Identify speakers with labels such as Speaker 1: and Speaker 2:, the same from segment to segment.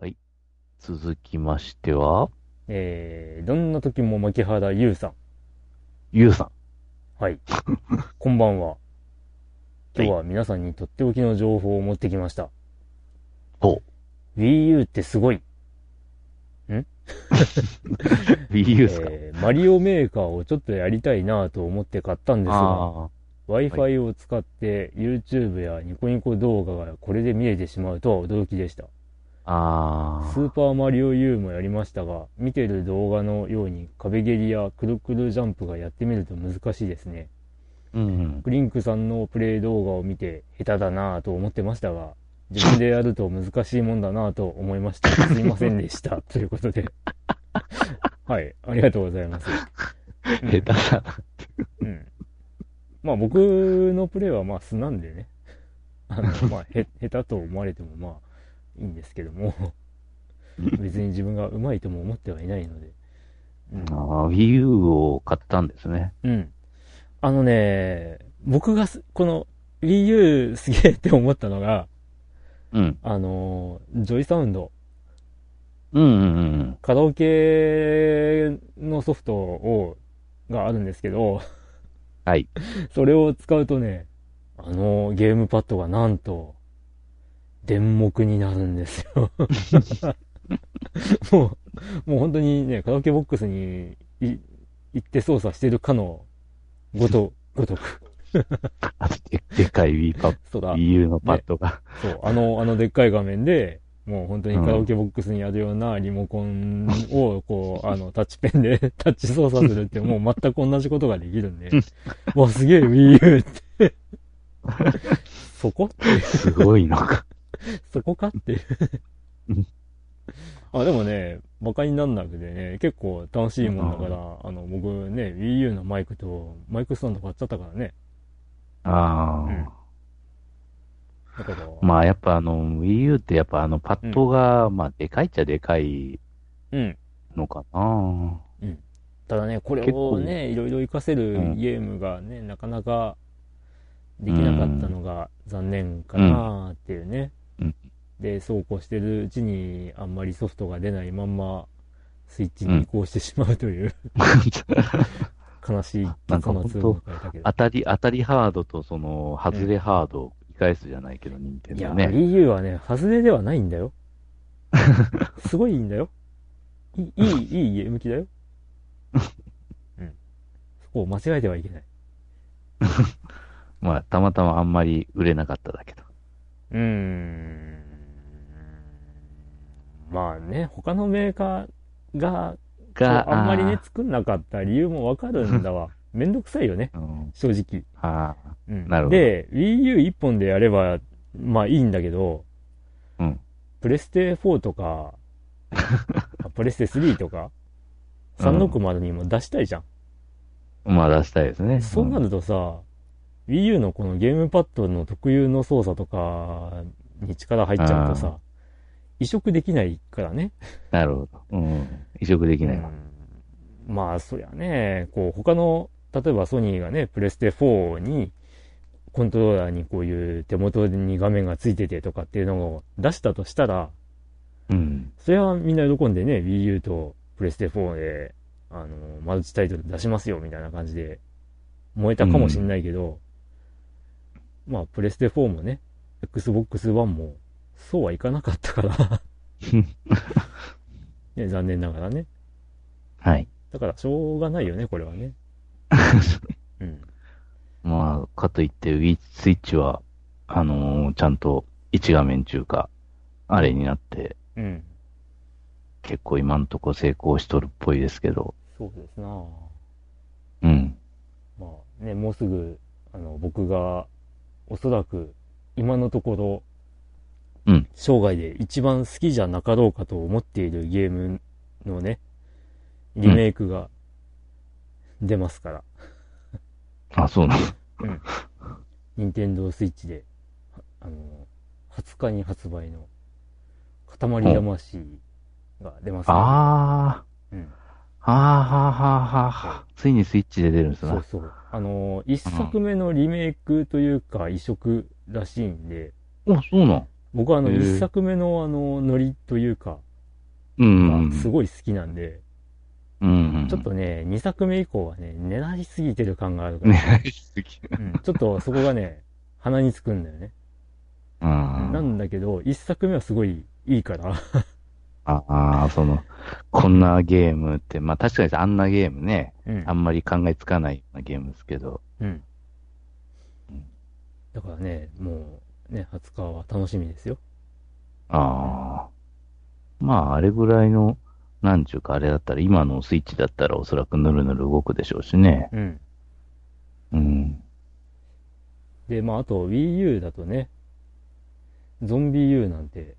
Speaker 1: はい。続きましては、
Speaker 2: えー、どんな時も牧原優さん。
Speaker 1: ゆうさん。
Speaker 2: はい。こんばんは。今日は皆さんにとっておきの情報を持ってきました。
Speaker 1: ほ
Speaker 2: Wii U ってすごい。
Speaker 1: う。Wii U ですか、
Speaker 2: えーマリオメーカーをちょっとやりたいなと思って買ったんですが、
Speaker 1: あ
Speaker 2: Wi-Fi を使って YouTube やニコニコ動画がこれで見れてしまうとは驚きでした。
Speaker 1: あ。あ
Speaker 2: スーパーマリオ U もやりましたが、見てる動画のように壁蹴りやくるくるジャンプがやってみると難しいですね。
Speaker 1: あ。うん。
Speaker 2: クリンクさんのプレイ動画を見て下手だなぁと思ってましたが、自分でやると難しいもんだなぁと思いました。すいませんでした。ということで。はい、ありがとうございます。
Speaker 1: 下手だな。
Speaker 2: うん。まあ僕のプレイはまあ素なんでね。あの、まあへ、下手と思われてもまあいいんですけども、別に自分が上手いとも思ってはいないので。うん
Speaker 1: ああ、Wii U を買ったんですね。
Speaker 2: うん。あのね、僕がすこの Wii U すげえって思ったのが、
Speaker 1: うん。
Speaker 2: あのー、 JOYSOUND、
Speaker 1: うんうんうん。
Speaker 2: カラオケのソフトを、があるんですけど、
Speaker 1: はい。
Speaker 2: それを使うとね、あのゲームパッドがなんと、電目になるんですよ。もう、もう本当にね、カラオケボックスにい行って操作してるかのごと、ごとく。
Speaker 1: ででかい Wii パッ
Speaker 2: そうだ。
Speaker 1: Wii のパッドが。
Speaker 2: そう、あの、あのでっかい画面で、もう本当にカラオケボックスにあるようなリモコンを、こう、あの、タッチペンで タッチ操作するって、もう全く同じことができるんで、わ、すげえ Wii U って。そこって
Speaker 1: すごいな。
Speaker 2: そこかっていう
Speaker 1: うん。
Speaker 2: あ、でもね、馬鹿になんなくてね、結構楽しいもんだから、あの、僕ね、Wii U のマイクと、マイクスタンド買っちゃったからね。
Speaker 1: ああ。
Speaker 2: うん
Speaker 1: まあやっぱあの Wii U ってやっぱあのパッドが、まあでかいっちゃでかい
Speaker 2: うん。
Speaker 1: のかな。
Speaker 2: ただね、これをね、いろいろ活かせる
Speaker 1: うん
Speaker 2: ゲームがね、なかなかできなかったのが残念かなっていうね。
Speaker 1: うん
Speaker 2: で、そうこうしてるうちにあんまりソフトが出ないまんま、スイッチに移行してしまうという、悲しい結末を迎えたけど。
Speaker 1: 当たり、当たりハードとその、外れハードを繰り返すじゃないけど、任天
Speaker 2: いや、
Speaker 1: 堂ね。
Speaker 2: Wii U はね、外れではないんだよ。すごいいいんだよ。いい、いい、いいゲーム機だよ。うん。そこを間違えてはいけない。
Speaker 1: まあ、たまたまあんまり売れなかっただけど。
Speaker 2: うーん。まあね、他のメーカーが、
Speaker 1: が、
Speaker 2: あんまりね
Speaker 1: あ、
Speaker 2: 作んなかった理由もわかるんだわ。めんどくさいよね、
Speaker 1: ーうん、
Speaker 2: 正直。
Speaker 1: あ
Speaker 2: うん
Speaker 1: なるほど
Speaker 2: で、Wii U 一本でやれば、まあいいんだけど、
Speaker 1: うん
Speaker 2: プレステ4とか、あプレステ3とか、360にも出したいじゃん。
Speaker 1: ーまあ出したいですね。
Speaker 2: そうなるとさ、Wii U のこのゲームパッドの特有の操作とかに力入っちゃうと
Speaker 1: あ
Speaker 2: さ、移植できないからね。
Speaker 1: なるほど。うん。移植できないわ。
Speaker 2: うんまあ、そりゃね、こう、他の、例えばソニーがね、プレステ4に、コントローラーにこういう手元に画面がついててとかっていうのを出したとしたら、
Speaker 1: うん。
Speaker 2: それはみんな喜んでね、Wii U とプレステ4で、あの、マルチタイトル出しますよみたいな感じで燃えたかもしんないけど、まあ、プレステ4もね、Xbox One もそうはいかなかったから、ね、残念ながらね。
Speaker 1: はい。
Speaker 2: だからしょうがないよね、これはね。うん。
Speaker 1: まあ、かといって、Wii スイッチは、あのーちゃんと一画面中か、あれになって、
Speaker 2: うん。
Speaker 1: 結構今んとこ成功しとるっぽいですけど、
Speaker 2: そうですな
Speaker 1: うん。
Speaker 2: まあね、もうすぐ、あの、僕が、おそらく、今のところ、
Speaker 1: うん
Speaker 2: 生涯で一番好きじゃなかろうかと思っているゲームのね、リメイクが出ますから、
Speaker 1: あ、そうなの。
Speaker 2: うん。任天堂スイッチで、はあの、20日に発売の、塊魂が出ます、
Speaker 1: あ
Speaker 2: うん。
Speaker 1: ー。はあはあはあはあはあ。ついにスイッチで出るんですな。
Speaker 2: そうそう。あの、一作目のリメイクというか移植らしいんで、
Speaker 1: お、そうなん。
Speaker 2: 僕はあの、一作目のあの、ノリというか、
Speaker 1: うん。
Speaker 2: がすごい好きなんで、
Speaker 1: うん。
Speaker 2: ちょっとね、二作目以降はね、狙いすぎてる感があるから、
Speaker 1: ね、好き。
Speaker 2: うん、ちょっとそこがね、鼻につくんだよね。
Speaker 1: うん。
Speaker 2: なんだけど、一作目はすごいいいから、
Speaker 1: ああ、その、こんなゲームって、まあ確かにあんなゲームね、
Speaker 2: うん
Speaker 1: あんまり考えつかないようなゲームですけど、
Speaker 2: うん。だからね、もう、ね、20日は楽しみですよ。
Speaker 1: ああ。まあ、あれぐらいの、なんちゅうかあれだったら、今のスイッチだったらおそらくぬるぬる動くでしょうしね。
Speaker 2: うん。
Speaker 1: うん。
Speaker 2: で、まあ、あと Wii U だとね、ゾンビ U なんて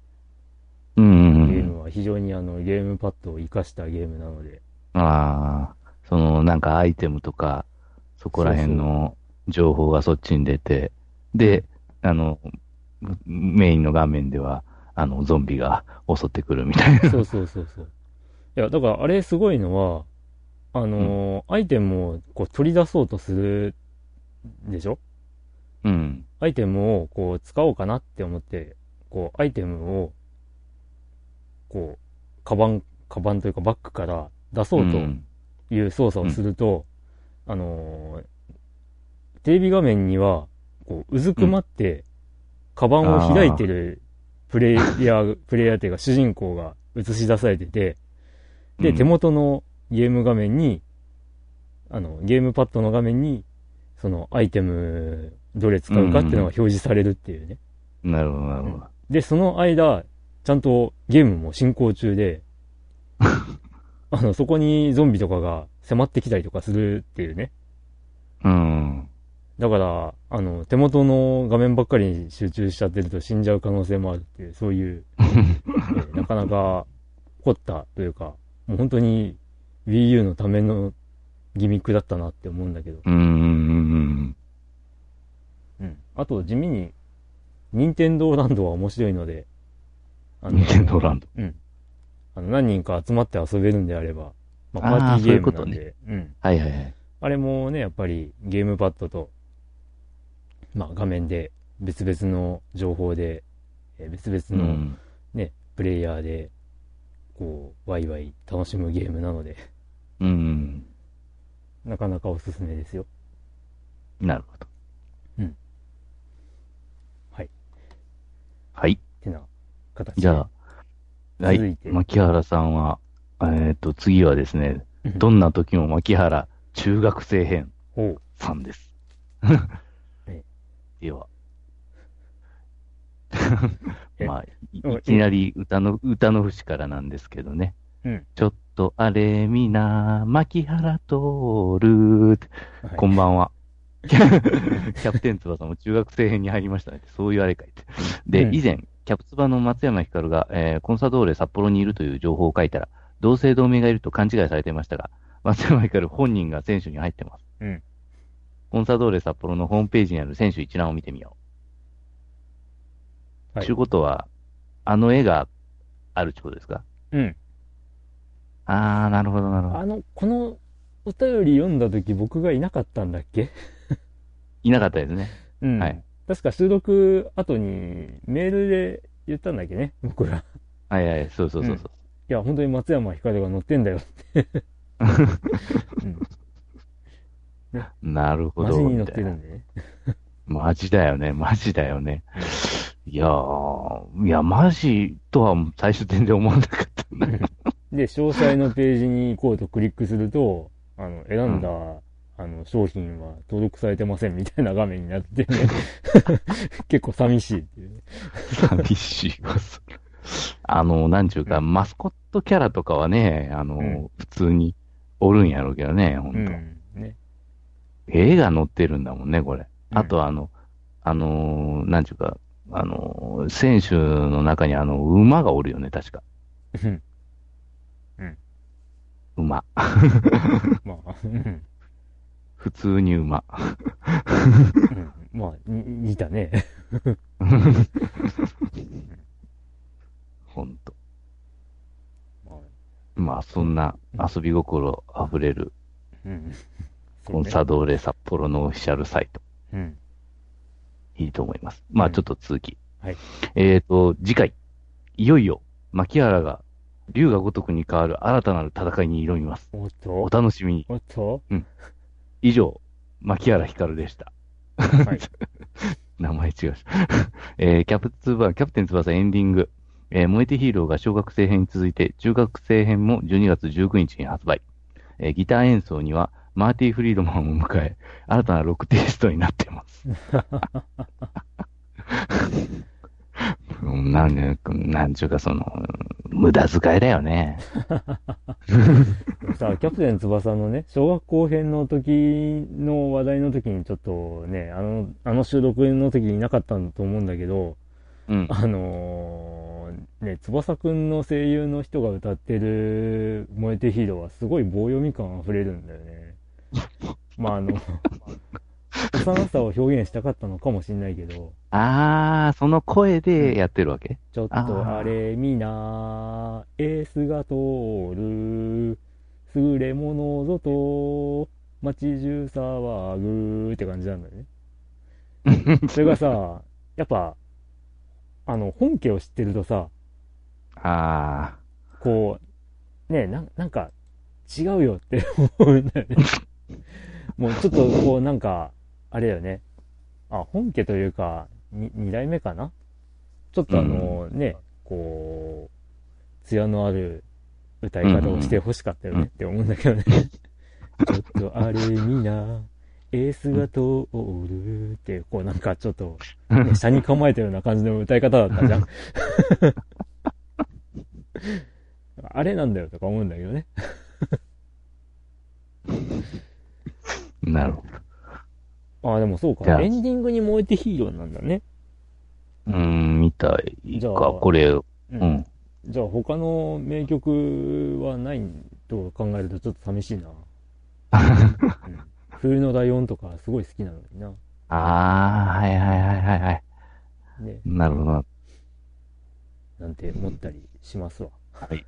Speaker 1: うんうん
Speaker 2: 非常にあのゲームパッドを活かしたゲームなので、
Speaker 1: ああ、その、なんかアイテムとか、そこら辺の情報がそっちに出て、で、あの、メインの画面では、あの、ゾンビが襲ってくるみたいな。
Speaker 2: そうそうそうそう。いや、だからあれすごいのは、あのーアイテムをこう取り出そうとするでしょ？
Speaker 1: うん。
Speaker 2: アイテムをこう使おうかなって思って、こうアイテムを、こう、カバン、カバンというかバッグから出そうと
Speaker 1: ん。
Speaker 2: いう操作をすると、あのーテレビ画面には、こう、うずくまって、カバンを開いてるプレイヤー、プレイヤーっていうか主人公が映し出されてて、で、
Speaker 1: うん。
Speaker 2: 手元のゲーム画面に、あの、ゲームパッドの画面に、そのアイテム、どれ使うかっていうのが表示されるっていうね。
Speaker 1: なるほど、なるほど。
Speaker 2: で、その間、ちゃんとゲームも進行中で、あの、そこにゾンビとかが迫ってきたりとかするっていうね。
Speaker 1: うん。
Speaker 2: だから、あの、手元の画面ばっかりに集中しちゃってると死んじゃう可能性もあるっていう、そういう、えーなかなか凝ったというか、もう本当に Wii U のためのギミックだったなって思うんだけど。
Speaker 1: うん。うん。
Speaker 2: うん。あと、地味に、任天堂ランドは面白いので、あ
Speaker 1: ニンテンドーランド。
Speaker 2: うん。あの、何人か集まって遊べるんであれば、まあ、パーティーゲーム
Speaker 1: そういうこと
Speaker 2: なんで、うん。
Speaker 1: はいはいはい。
Speaker 2: あれもね、やっぱりゲームパッドと、まあ画面で別々の情報で、えー別々の
Speaker 1: うん。
Speaker 2: ね、プレイヤーで、こう、ワイワイ楽しむゲームなので、
Speaker 1: うん。
Speaker 2: なかなかおすすめですよ。
Speaker 1: なるほど。
Speaker 2: はい。
Speaker 1: はい。
Speaker 2: ってな形で。
Speaker 1: じゃあ、はい。牧原さんは、えっ、と、次はですね、
Speaker 2: うん
Speaker 1: どんな時も牧原中学生編。さんです。
Speaker 2: え
Speaker 1: では。
Speaker 2: え
Speaker 1: まあ、いきなり歌の、歌の節からなんですけどね。
Speaker 2: うん。
Speaker 1: ちょっとあれみな、牧原徹、
Speaker 2: はい
Speaker 1: こんばんは。キャプテン翼も中学生編に入りましたね。そういうあれかいって。で、
Speaker 2: うん
Speaker 1: 以前、キャプツバの松山ひかるが、えーコンサドーレ札幌にいるという情報を書いたら、同姓同名がいると勘違いされていましたが、松山ひかる本人が選手に入ってます。
Speaker 2: うん。
Speaker 1: コンサドーレ札幌のホームページにある選手一覧を見てみよう。
Speaker 2: はい
Speaker 1: ちゅうことは、あの絵があるってことですか？
Speaker 2: うん。
Speaker 1: あー、なるほど、なるほど。
Speaker 2: あの、このお便り読んだ時僕がいなかったんだっけ？
Speaker 1: いなかったですね。
Speaker 2: うん。
Speaker 1: はい。
Speaker 2: 確か収録後にメールで言ったんだっけね、僕が。
Speaker 1: はいはい、そうそうそうそう。
Speaker 2: いや、本当に松山ひかるが乗ってんだよって。うん。
Speaker 1: なるほど。
Speaker 2: マジに乗ってるんでね。
Speaker 1: マジだよね、マジだよね。いやー、いや、マジとは最初全然思わなかったな。
Speaker 2: で、詳細のページに行こうとクリックすると、あの、選んだ、あの、商品は登録されてませんみたいな画面になってね。結構寂しいっていうね。
Speaker 1: 寂しいわ、それあの、なんちゅうか、マスコットキャラとかはね、あの、
Speaker 2: うん
Speaker 1: 普通におるんやろうけどね、ほんと。
Speaker 2: うん。ね。
Speaker 1: 絵が載ってるんだもんね、これ。
Speaker 2: うん
Speaker 1: あとあの、あのーなんちゅうか、あのー選手の中にあの、馬がおるよね、確か。
Speaker 2: うん
Speaker 1: 馬。
Speaker 2: まあ、うん
Speaker 1: 普通に馬。
Speaker 2: うんまあ、に似たね。
Speaker 1: ほんと。
Speaker 2: まあ
Speaker 1: まあ、そんな遊び心あふれるコン
Speaker 2: ね
Speaker 1: サドーレ札幌のオフィシャルサイト。
Speaker 2: うん。
Speaker 1: いいと思います。まあ、
Speaker 2: うん
Speaker 1: ちょっと続き。
Speaker 2: はい。
Speaker 1: えっ、と、次回、いよいよ、牧原が、竜が如くに変わる新たなる戦いに挑みます。
Speaker 2: おっ
Speaker 1: お
Speaker 2: と
Speaker 1: 楽しみに。
Speaker 2: おっと
Speaker 1: 以上、牧原光でした。
Speaker 2: はい。
Speaker 1: 名前違うし。えーキャプツバ、キャプテン翼エンディング。えー燃えてヒーローが小学生編に続いて、中学生編も12月19日に発売。えーギター演奏には、マーティ・フリードマンを迎え、新たなロックテイストになっています。うんなんで、なんちゅうか、その、無駄遣いだよね。
Speaker 2: さあ、キャプテン翼のね、小学校編の時の話題の時にちょっとね、あの、あの収録の時にいなかったと思うんだけど、
Speaker 1: うん。
Speaker 2: あのーね、翼くんの声優の人が歌ってる燃えてヒーローはすごい棒読み感溢れるんだよね。まあ、あの、幼さを表現したかったのかもしんないけど、
Speaker 1: あー、その声でやってるわけ？
Speaker 2: ちょっと
Speaker 1: あ
Speaker 2: れみな、エースが通る、優れものぞと、街中騒ぐって感じなんだよね。それがさ、やっぱ、あの、本家を知ってるとさ、
Speaker 1: あ
Speaker 2: こう、ねなん、なんか、違うよって思うんだよね。もうちょっとこう、なんか、あれだよね。あ、本家というか、に二代目かな？ちょっとあの、ね、こう、艶のある歌い方をしてほしかったよねって思うんだけどね。ちょっとあれみな、エースが通るって、こうなんかちょっと、ね、車に構えてるような感じの歌い方だったじゃん。あれなんだよとか思うんだけどね。
Speaker 1: ー、なるほど。
Speaker 2: ああ、でもそう。かエンディングに燃えてヒーローなんだね。
Speaker 1: うーん、みたい
Speaker 2: じゃあ
Speaker 1: か、これ、
Speaker 2: う
Speaker 1: うん。
Speaker 2: じゃあ他の名曲はないと考えるとちょっと寂しいな。うん冬のラオンとかすごい好きなのにな。
Speaker 1: あー、はいはいはいはいはい。
Speaker 2: ね、
Speaker 1: なるほど。
Speaker 2: なんて思ったりしますわ。
Speaker 1: はい。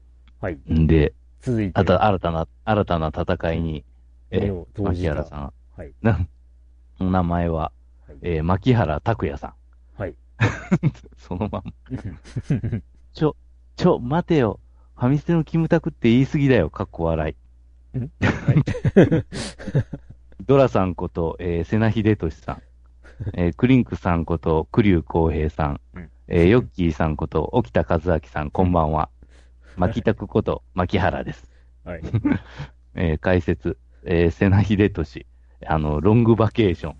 Speaker 2: はい。
Speaker 1: んで、
Speaker 2: 続いて、
Speaker 1: あた、新たな、新たな戦いに、え牧原さん。
Speaker 2: はい。
Speaker 1: な、名前は、
Speaker 2: はい。
Speaker 1: えー、牧原拓也さん。
Speaker 2: はい。
Speaker 1: そのまんま。ちょ、ちょ、待てよ。ファミステのキムタクって言い過ぎだよ。かっこ笑い。ドラさんこと、えー、瀬名秀俊さん。えー、クリンクさんこと、栗生公平さん。
Speaker 2: うん
Speaker 1: えー、ヨッキーさんこと、沖田和明さん、こんばんは。牧拓こと、牧原です。
Speaker 2: はい。
Speaker 1: えー、解説、えー、瀬名秀俊、あの、ロングバケーション、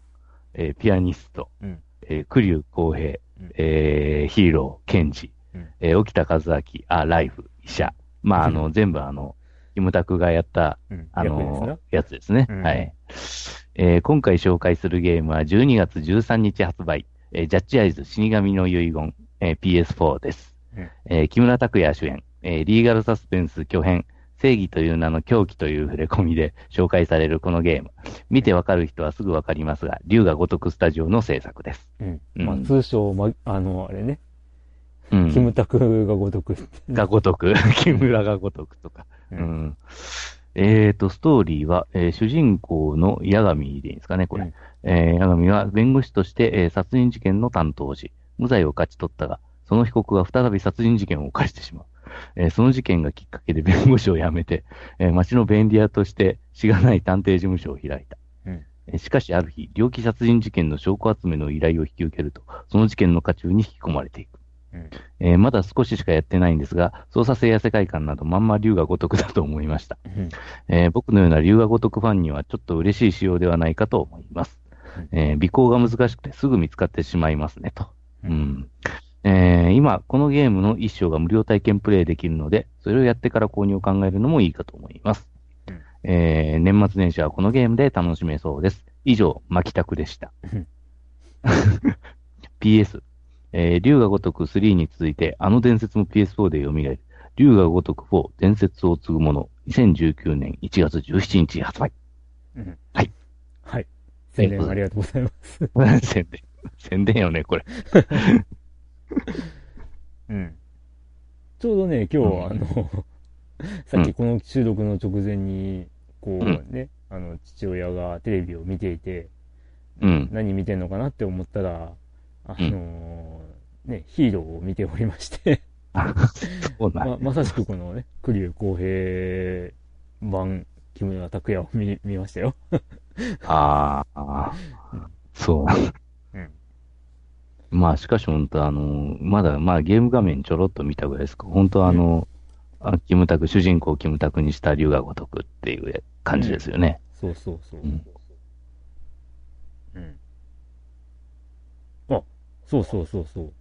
Speaker 1: えー、ピアニスト、
Speaker 2: うん。
Speaker 1: えー、栗生公平、
Speaker 2: うん。
Speaker 1: えー、ヒーロー、ケンジ、
Speaker 2: うん。
Speaker 1: えー、沖田和明、あ、ライフ、医者。まあ、あの、全部あの、キムタクがやった、
Speaker 2: うん。
Speaker 1: あの、やつですね。
Speaker 2: うん。
Speaker 1: はい。えー今回紹介するゲームは12月13日発売、えージャッジアイズ死神の遺言、えー PS4 です。
Speaker 2: うん。
Speaker 1: えー木村拓哉主演、えーリーガルサスペンス巨編、正義という名の狂気という触れ込みで紹介されるこのゲーム。見てわかる人はすぐわかりますが、竜が如くスタジオの制作です。
Speaker 2: うん。
Speaker 1: うん
Speaker 2: まあ、通称、ま、あの、あれね、
Speaker 1: うん。
Speaker 2: キムタクがごとく。
Speaker 1: が如く、木村が如くとか。
Speaker 2: う
Speaker 1: う。ん。えーと、ストーリーは、えー主人公の八神でいいんですかね、これ。
Speaker 2: うん
Speaker 1: えー八神は弁護士として、えー殺人事件の担当し、無罪を勝ち取ったが、その被告が再び殺人事件を犯してしまう。えーその事件がきっかけで 弁護士を辞めて、えー町の便利屋としてしがない探偵事務所を開いた。
Speaker 2: うん
Speaker 1: えーしかしある日、猟奇殺人事件の証拠集めの依頼を引き受けると、その事件の渦中に引き込まれていく。
Speaker 2: うん
Speaker 1: えーまだ少ししかやってないんですが、操作性や世界観などまんま竜が如くだと思いました。
Speaker 2: うん
Speaker 1: えー僕のような竜が如くファンにはちょっと嬉しい仕様ではないかと思います。えー尾行が難しくてすぐ見つかってしまいますね、と。うんえー今、このゲームの一章が無料体験プレイできるので、それをやってから購入を考えるのもいいかと思います。
Speaker 2: うん
Speaker 1: えー年末年始はこのゲームで楽しめそうです。以上、マキタクでした
Speaker 2: うん
Speaker 1: PS、えー、竜が如く3に続いて、あの伝説も PS4 で蘇る。竜が如く4、伝説を継ぐもの、2019年1月17日発売。
Speaker 2: うん
Speaker 1: はい。
Speaker 2: はい。宣伝ありがとうございます。
Speaker 1: 宣伝。宣伝よね、これ。
Speaker 2: うん。ちょうどね、今日、あの、さっきこの収録の直前に、こう
Speaker 1: うん
Speaker 2: ね、あの、父親がテレビを見ていて、
Speaker 1: うん。
Speaker 2: 何見てんのかなって思ったら、ああのーね、ヒーローを見ておりましてま、まさしくこのね、栗生公平版木村拓哉を見、見ましたよ。
Speaker 1: ああ
Speaker 2: うん、
Speaker 1: そう。
Speaker 2: うん。
Speaker 1: まあ、しかし本当あの、まだ、まあゲーム画面ちょろっと見たぐらいですか。本当あの、あキムタク、主人公をキムタクにした龍が如くっていう感じですよね。
Speaker 2: そうそうそう。
Speaker 1: うん
Speaker 2: うん。あ、そうそうそうそ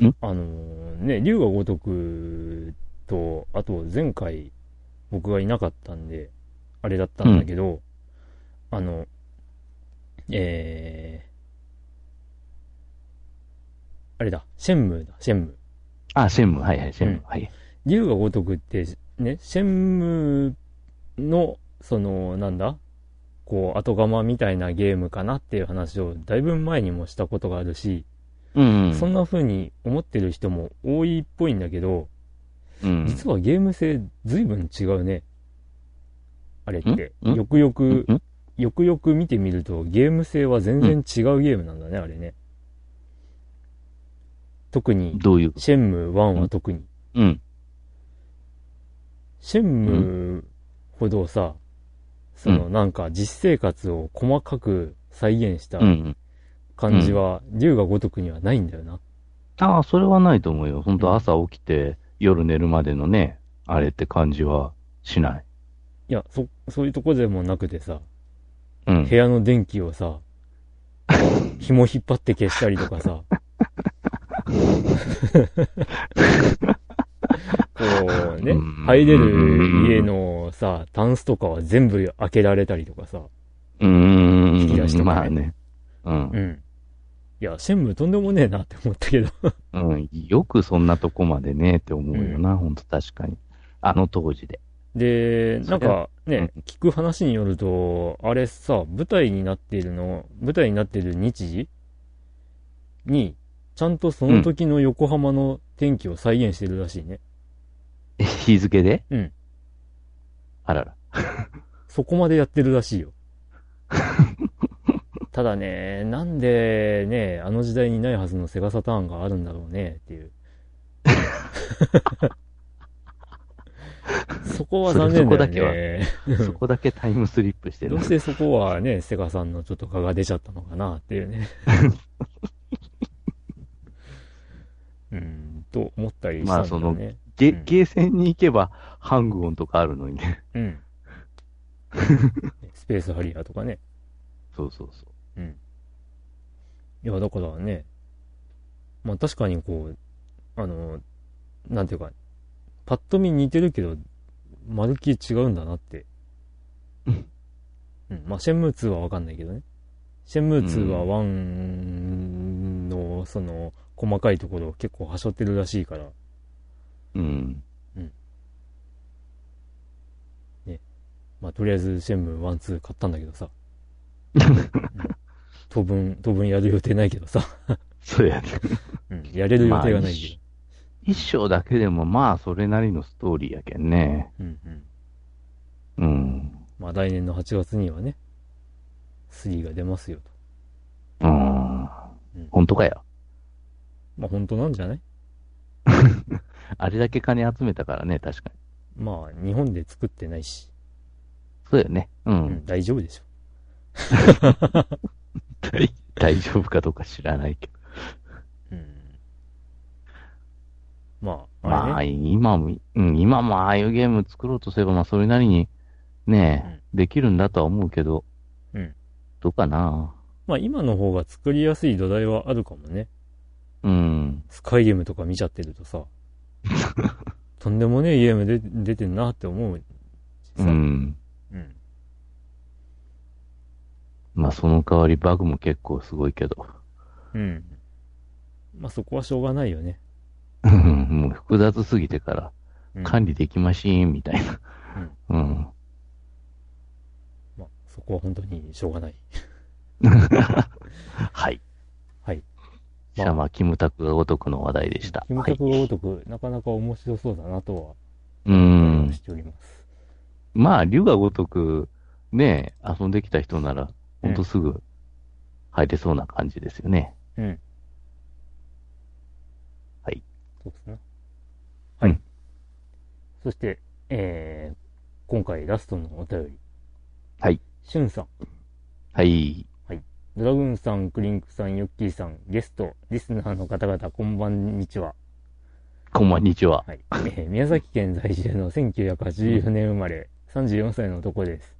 Speaker 2: う。
Speaker 1: ん？
Speaker 2: あのーね、龍が如くと、あと前回僕がいなかったんで、あれだったんだけど、あの、えー、あれだ、シェンムーだ、シェンムー。
Speaker 1: あ、シェンム、はいはい、シェンム、
Speaker 2: うん
Speaker 1: はい。
Speaker 2: 龍が如くって、ね、シェンムーの、その、なんだ？こう、後釜みたいなゲームかなっていう話をだいぶ前にもしたことがあるし、
Speaker 1: うん、うん。
Speaker 2: そんな風に思ってる人も多いっぽいんだけど、
Speaker 1: うん、
Speaker 2: 実はゲーム性随分違うね。あれって。
Speaker 1: ん？ん？
Speaker 2: よくよく、
Speaker 1: ん？
Speaker 2: よくよく見てみるとゲーム性は全然違うゲームなんだね、あれね。特に、
Speaker 1: どういう、
Speaker 2: シェンムー1は特に。
Speaker 1: うん、
Speaker 2: シェンムーほどさ、そのなんか実生活を細かく再現した
Speaker 1: うん。
Speaker 2: 感じは、竜が如くにはないんだよな。
Speaker 1: ああ、それはないと思うよ。本当朝起きて、夜寝るまでのね、あれって感じはしない。
Speaker 2: いや、そ、そういうとこでもなくてさ、
Speaker 1: うん
Speaker 2: 部。屋の電気をさ、紐引っ張って消したりとかさ、こうね
Speaker 1: うん、
Speaker 2: 入れる家のさ、タンスとかは全部開けられたりとかさ、
Speaker 1: うーん。
Speaker 2: 引き出しとかね
Speaker 1: まあね。うん
Speaker 2: う。ん。いや、シェンムーとんでもねえなって思ったけど、
Speaker 1: うん。よくそんなとこまでねって思うよな、ほんと確かに。あの当時で。
Speaker 2: で、なんか
Speaker 1: それ
Speaker 2: ね、聞く話によると、あれさ、舞台になっているの、舞台になっている日時に、ちゃんとその時の横浜の天気を再現してるらしいね。
Speaker 1: え 日付で？
Speaker 2: うん。
Speaker 1: あらら。
Speaker 2: そこまでやってるらしいよ。ただね、なんでね、あの時代にないはずのセガサターンがあるんだろうね、っていう。そこは残念だよね。
Speaker 1: そこだけタイムスリップしてる
Speaker 2: どう。してそこはね、セガさんのちょっと蚊が出ちゃったのかなっていうね。うん、と思ったりしたんだよね。
Speaker 1: ゲ
Speaker 2: うん
Speaker 1: ゲーセンに行けば、ハングオンとかあるのにね。
Speaker 2: うん。スペースハリアーとかね。
Speaker 1: そうそうそ
Speaker 2: うん。いや、だからね、まあ確かにこう、あの、なんていうか、パッと見似てるけど、まるっきり違うんだなって。
Speaker 1: うん。
Speaker 2: うん。まあ、シェンムー2はわかんないけどね。シェンムー2は1の、その、細かいところを結構はしょってるらしいから、
Speaker 1: う。うん。
Speaker 2: まあ、とりあえずシェンムー1、2買ったんだけどさ。うん当分、当分やる予定ないけどさ。
Speaker 1: そうやね。
Speaker 2: うん。やれる予定がないけど。
Speaker 1: 一章だけでもまあ、それなりのストーリーやけんね。
Speaker 2: うんうん。
Speaker 1: うん。
Speaker 2: まあ来年の8月にはね、3が出ますよと。
Speaker 1: うん。本当かよ。
Speaker 2: まあ本当なんじゃない？
Speaker 1: あれだけ金集めたからね、確かに。
Speaker 2: まあ日本で作ってないし、
Speaker 1: そうよね。う。
Speaker 2: うんん、大丈夫でしょ。
Speaker 1: 大 大丈夫かどうか知らないけど。
Speaker 2: うん。まあ、
Speaker 1: まあ、
Speaker 2: あれね。
Speaker 1: 今も、うん、今もああいうゲーム作ろうとすれば、まあ、それなりに、ね、できるんだとは思うけど、
Speaker 2: うん。
Speaker 1: どうかな。
Speaker 2: まあ今の方が作りやすい土台はあるかもね。
Speaker 1: うん。
Speaker 2: スカイゲームとか見ちゃってるとさ、とんでもねえゲームで出てんなって思うしさ。
Speaker 1: う
Speaker 2: うん。
Speaker 1: ん。まあ、その代わりバグも結構すごいけど。
Speaker 2: うん。まあそこはしょうがないよね。
Speaker 1: う んもう複雑すぎてから、
Speaker 2: うん、
Speaker 1: 管理できましん、みたいな。うん。
Speaker 2: まあそこは本当にしょうがない。
Speaker 1: はい。じゃあ、まあ、キムタクが如くの話題でした。はい。
Speaker 2: キムタクが如く、なかなか面白そうだなとは、
Speaker 1: うん
Speaker 2: し。ております。
Speaker 1: まあ、竜が如く、ね、遊んできた人なら、ほんとすぐ入れそうな感じですよね。
Speaker 2: うん。そうですね。はい。
Speaker 1: うん
Speaker 2: そして、えー、今回ラストのお便り。
Speaker 1: はい。
Speaker 2: しゅんさん、
Speaker 1: はい。
Speaker 2: ドラグーンさん、クリンクさん、ヨッキーさん、ゲスト、リスナーの方々、こんばんにちは。
Speaker 1: こんばんにちは。
Speaker 2: はい。えー宮崎県在住の1984年生まれ、34歳の男です。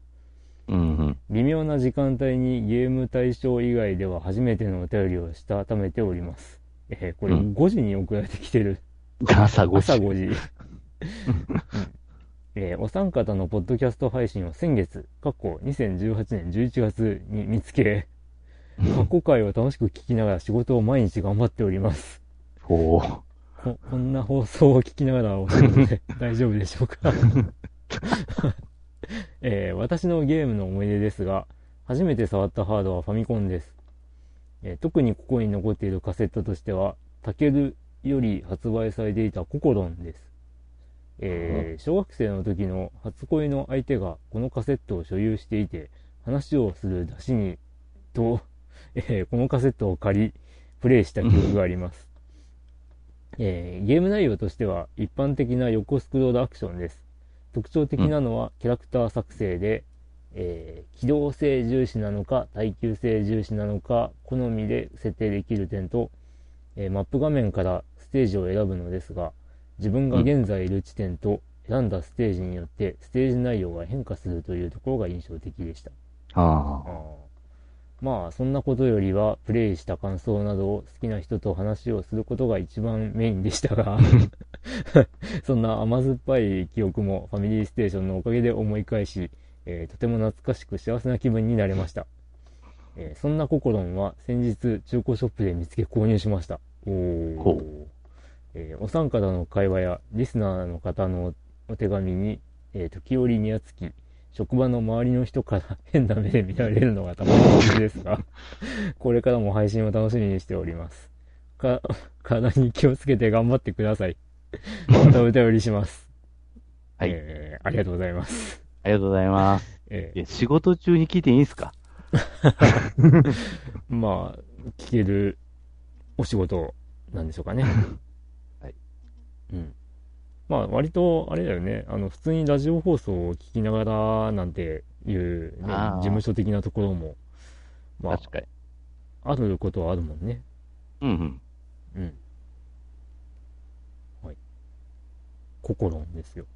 Speaker 1: うんうん。
Speaker 2: 微妙な時間帯にゲーム対象以外では初めてのお便りをしたためております。えーこれ
Speaker 1: うん
Speaker 2: 5時に送られてきてる。
Speaker 1: 朝5時。
Speaker 2: 朝5時。うんえーお三方のポッドキャスト配信を先月、過去2018年11月に見つけ、過去回を楽しく聞きながら仕事を毎日頑張っております。
Speaker 1: おー
Speaker 2: ここんな放送を聞きながらお仕事で 大丈夫でしょうか、えー私のゲームの思い出ですが、初めて触ったハードはファミコンです。えー特にここに残っているカセットとしては、タケルより発売されていたココロンです。えー小学生の時の初恋の相手がこのカセットを所有していて、話をする出しに、と、えーこのカセットを借り、プレイした記憶があります。えーゲーム内容としては一般的な横スクロールアクションです。特徴的なのはキャラクター作成で、えー機動性重視なのか耐久性重視なのか好みで設定できる点と、えーマップ画面からステージを選ぶのですが自分が現在いる地点と選んだステージによってステージ内容が変化するというところが印象的でした。
Speaker 1: あ
Speaker 2: あーまあそんなことよりはプレイした感想などを好きな人と話をすることが一番メインでしたが そんな甘酸っぱい記憶もファミリーステーションのおかげで思い返し、えーとても懐かしく幸せな気分になれました、えーそんなココロンは先日中古ショップで見つけ購入しました。おー。
Speaker 1: ほ
Speaker 2: えーお三方の会話やリスナーの方のお手紙に、えー時折にやつき職場の周りの人から変な目で見られるのがたまにですが、これからも配信を楽しみにしております。か、体に気をつけて頑張ってください。またお便りします。
Speaker 1: はい
Speaker 2: えーありがとうございます。
Speaker 1: ありがとうございます。
Speaker 2: え
Speaker 1: いや、仕事中に聞いていいんすか？
Speaker 2: ーまあ、聞けるお仕事なんでしょうかね。
Speaker 1: はい。
Speaker 2: うん。まあ、割と、あれだよね。あの、普通にラジオ放送を聞きながらなんていう、ね、
Speaker 1: あー
Speaker 2: 事務所的なところも、まあ、
Speaker 1: 確かに。
Speaker 2: あることはあるもんね。
Speaker 1: うんうん。
Speaker 2: うん。はい。ココロンですよ。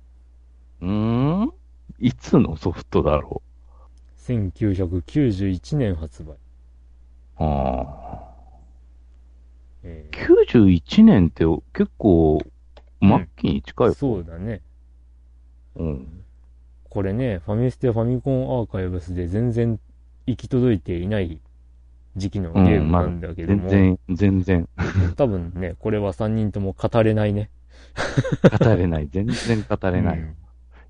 Speaker 1: うーん？いつのソフトだろ
Speaker 2: 1991年発売。
Speaker 1: うあ
Speaker 2: え
Speaker 1: あ。91年って結構、末期に近い
Speaker 2: ー、そうだね。
Speaker 1: うん。
Speaker 2: これね、ファミステファミコンアーカイブスで全然行き届いていない時期のゲームなんだけども、
Speaker 1: 全然、全然
Speaker 2: 多分ね、これは3人とも語れないね。
Speaker 1: 語れない。全然語れない。
Speaker 2: うん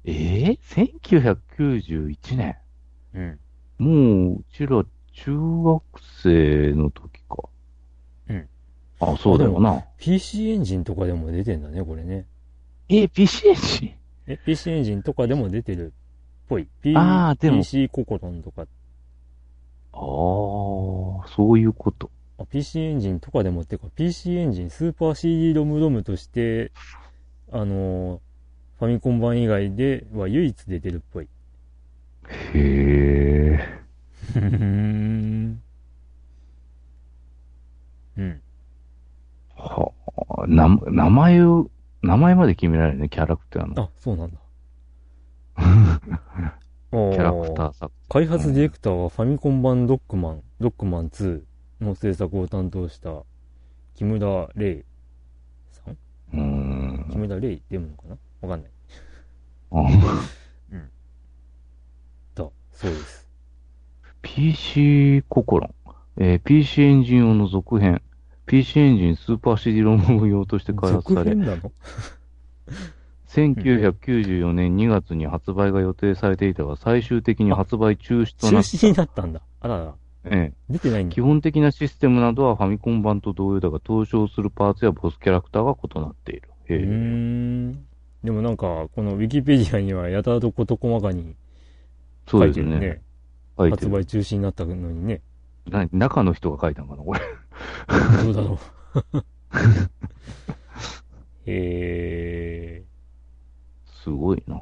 Speaker 1: ええー、?1991 年。
Speaker 2: うん。
Speaker 1: もう、うちら中学生の時か。
Speaker 2: うん。
Speaker 1: あ、そうだよな。
Speaker 2: PC エンジンとかでも出てんだね、これね。
Speaker 1: え、PC エンジン？
Speaker 2: え、PC エンジンとかでも出てるっぽい。P、
Speaker 1: あーでも
Speaker 2: PC ココロンとか、
Speaker 1: ああ、そういうこと。
Speaker 2: あ PC エンジンとかでもっていうか、PC エンジン、スーパー CD ロムロムとして、あのーファミコン版以外では唯一出てるっぽい。
Speaker 1: へえ。
Speaker 2: うん。
Speaker 1: はあ、な、名前を、名前まで決められるね、キャラクターの。
Speaker 2: あ、そうなんだ。キ
Speaker 1: キャラクターさ。
Speaker 2: 開発ディレクターはファミコン版ドックマン、ドックマン2の制作を担当した木村玲さん？
Speaker 1: うーん。
Speaker 2: 木村玲って読むのかな？わかんない。
Speaker 1: あ
Speaker 2: だ、そうです。
Speaker 1: PC ココロン。えー PC エンジン用の続編。PC エンジンスーパー CD ロム用として開発
Speaker 2: 続
Speaker 1: され、
Speaker 2: 編なの
Speaker 1: ？1994年2月に発売が予定されていたが、最終的に発売中止となった。
Speaker 2: 中止になったんだ。あらら、
Speaker 1: え
Speaker 2: 出てないんだ
Speaker 1: え基。本的なシステムなどはファミコン版と同様だが、登場するパーツやボスキャラクターが異なっている。へえ
Speaker 2: うーん。でもなんか、このウィキペディアにはやたらと事細かに書
Speaker 1: そうですね。
Speaker 2: いてるね。
Speaker 1: 書いてる。
Speaker 2: 発売中止になったのにね。
Speaker 1: な中の人が書いたんかな、これ。
Speaker 2: どうだろう。え
Speaker 1: すごいな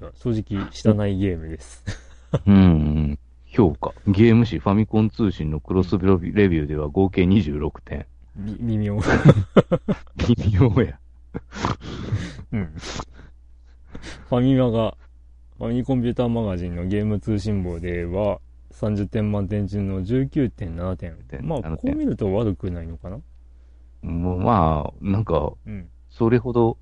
Speaker 2: ー、正直、知らないゲームです。
Speaker 1: うん。評価。ゲーム誌ファミコン通信のクロスレビューでは合計26点。
Speaker 2: び微妙。
Speaker 1: 微妙や。
Speaker 2: うん。ファミマが、ファミコンピューターマガジンのゲーム通信簿では、30点満点中の19.7点。まあ、
Speaker 1: 7
Speaker 2: こう見ると悪くないのかな？
Speaker 1: もうまあ、なんか、
Speaker 2: うん。
Speaker 1: それほど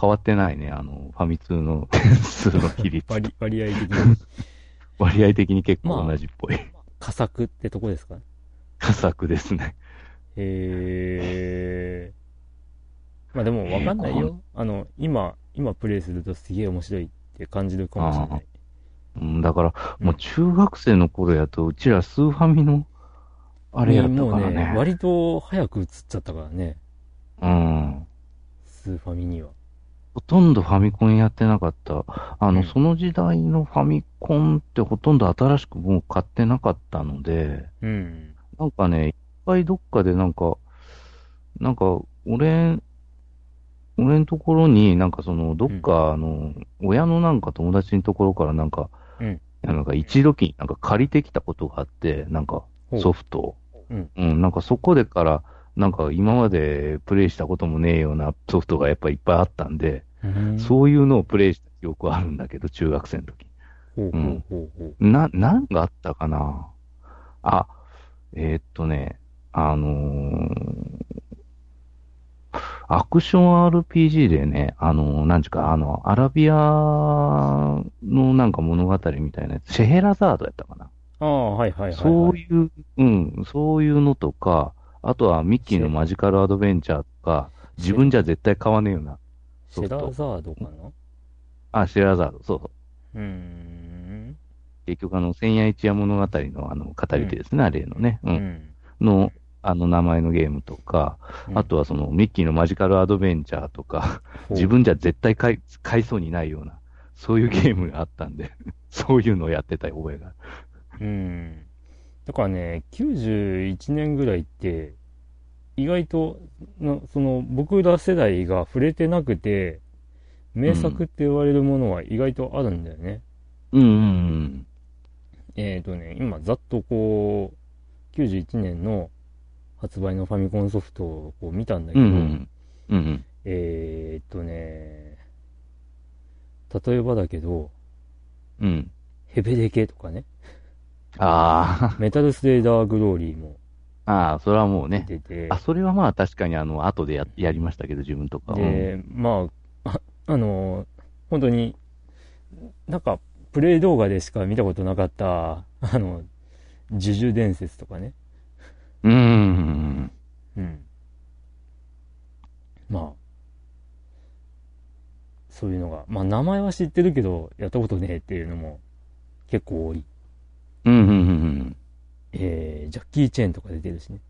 Speaker 1: 変わってないね。あの、ファミ通の 点数の比率。
Speaker 2: 割割合的に、
Speaker 1: 割合的に結構同じっぽい。
Speaker 2: 佳作ってとこですか？
Speaker 1: 佳作ですね。
Speaker 2: へえ。まあでもわかんない
Speaker 1: えー
Speaker 2: よ。あの、今、今プレイするとすげえ面白いって感じるかもしれない。
Speaker 1: うんだから、もう中学生の頃やと、うちらスーファミの、あれやった
Speaker 2: もう
Speaker 1: からね。
Speaker 2: 割と早く映っちゃったからね。
Speaker 1: うん。
Speaker 2: スーファミには。
Speaker 1: ほとんどファミコンやってなかった。あの、
Speaker 2: うん
Speaker 1: その時代のファミコンってほとんど新しくもう買ってなかったので、
Speaker 2: うん。
Speaker 1: なんかね、いっぱいどっかでなんか、なんか、俺、俺のところになんかその、どっかあの、親のなんか友達のところからなんか、
Speaker 2: うん。
Speaker 1: なんか一時になんか借りてきたことがあって、なんかソフトを。
Speaker 2: うん。
Speaker 1: うん、なんかそこでから、なんか今までプレイしたこともねえようなソフトがやっぱいっぱいあったんで、
Speaker 2: うん。
Speaker 1: そういうのをプレイした記憶はあるんだけど、中学生の時。
Speaker 2: う。
Speaker 1: な、なんがあったかな？あ、えーっとね、あのーアクション RPG でね、あのーなんちゅうか、あの、アラビアのなんか物語みたいなやつ、シェヘラザードやったかな。
Speaker 2: ああ、はいはいはい、はい。
Speaker 1: そういう、うん、そういうのとか、あとはミッキーのマジカルアドベンチャーとか、自分じゃ絶対買わねえよな。
Speaker 2: シェラザードかな？
Speaker 1: あ、シェヘラザード、そうそう。
Speaker 2: うーん。
Speaker 1: 結局あの、千夜一夜物語のあの、語り手ですね、あれのね。う。
Speaker 2: うんん。
Speaker 1: の、あの名前のゲームとか、あとはそのミッキーのマジカルアドベンチャーとか、自分じゃ絶対買い買いそうにないような、そういうゲームがあったんで、そういうのをやってた覚えが。
Speaker 2: うん。だからね、91年ぐらいって、意外とな、その、僕ら世代が触れてなくて、名作って言われるものは意外とあるんだよね。
Speaker 1: うんうん
Speaker 2: えっ、とね、今ざっとこう、91年の発売のファミコンソフトをこう見たんだけ
Speaker 1: うん。
Speaker 2: ど、
Speaker 1: うんうん。うんうん。
Speaker 2: えっ、とね、例えばだけど、
Speaker 1: うん。
Speaker 2: ヘベレケとかね、
Speaker 1: あ
Speaker 2: メタルスレイダーグローリーも
Speaker 1: あ、ああ、それはもうね。
Speaker 2: 出てて、
Speaker 1: あ、それはまあ確かにあの、後でややりましたけど、自分とかは。
Speaker 2: で、まあ、あ あの、本当に、なんか、プレイ動画でしか見たことなかった、あの、呪術伝説とかね。
Speaker 1: うん。うん。
Speaker 2: まあ、そういうのが、まあ名前は知ってるけど、やったことねえっていうのも結構多い。
Speaker 1: うん。うん。うん。
Speaker 2: えー、ジャッキー・チェーンとか出てるしね。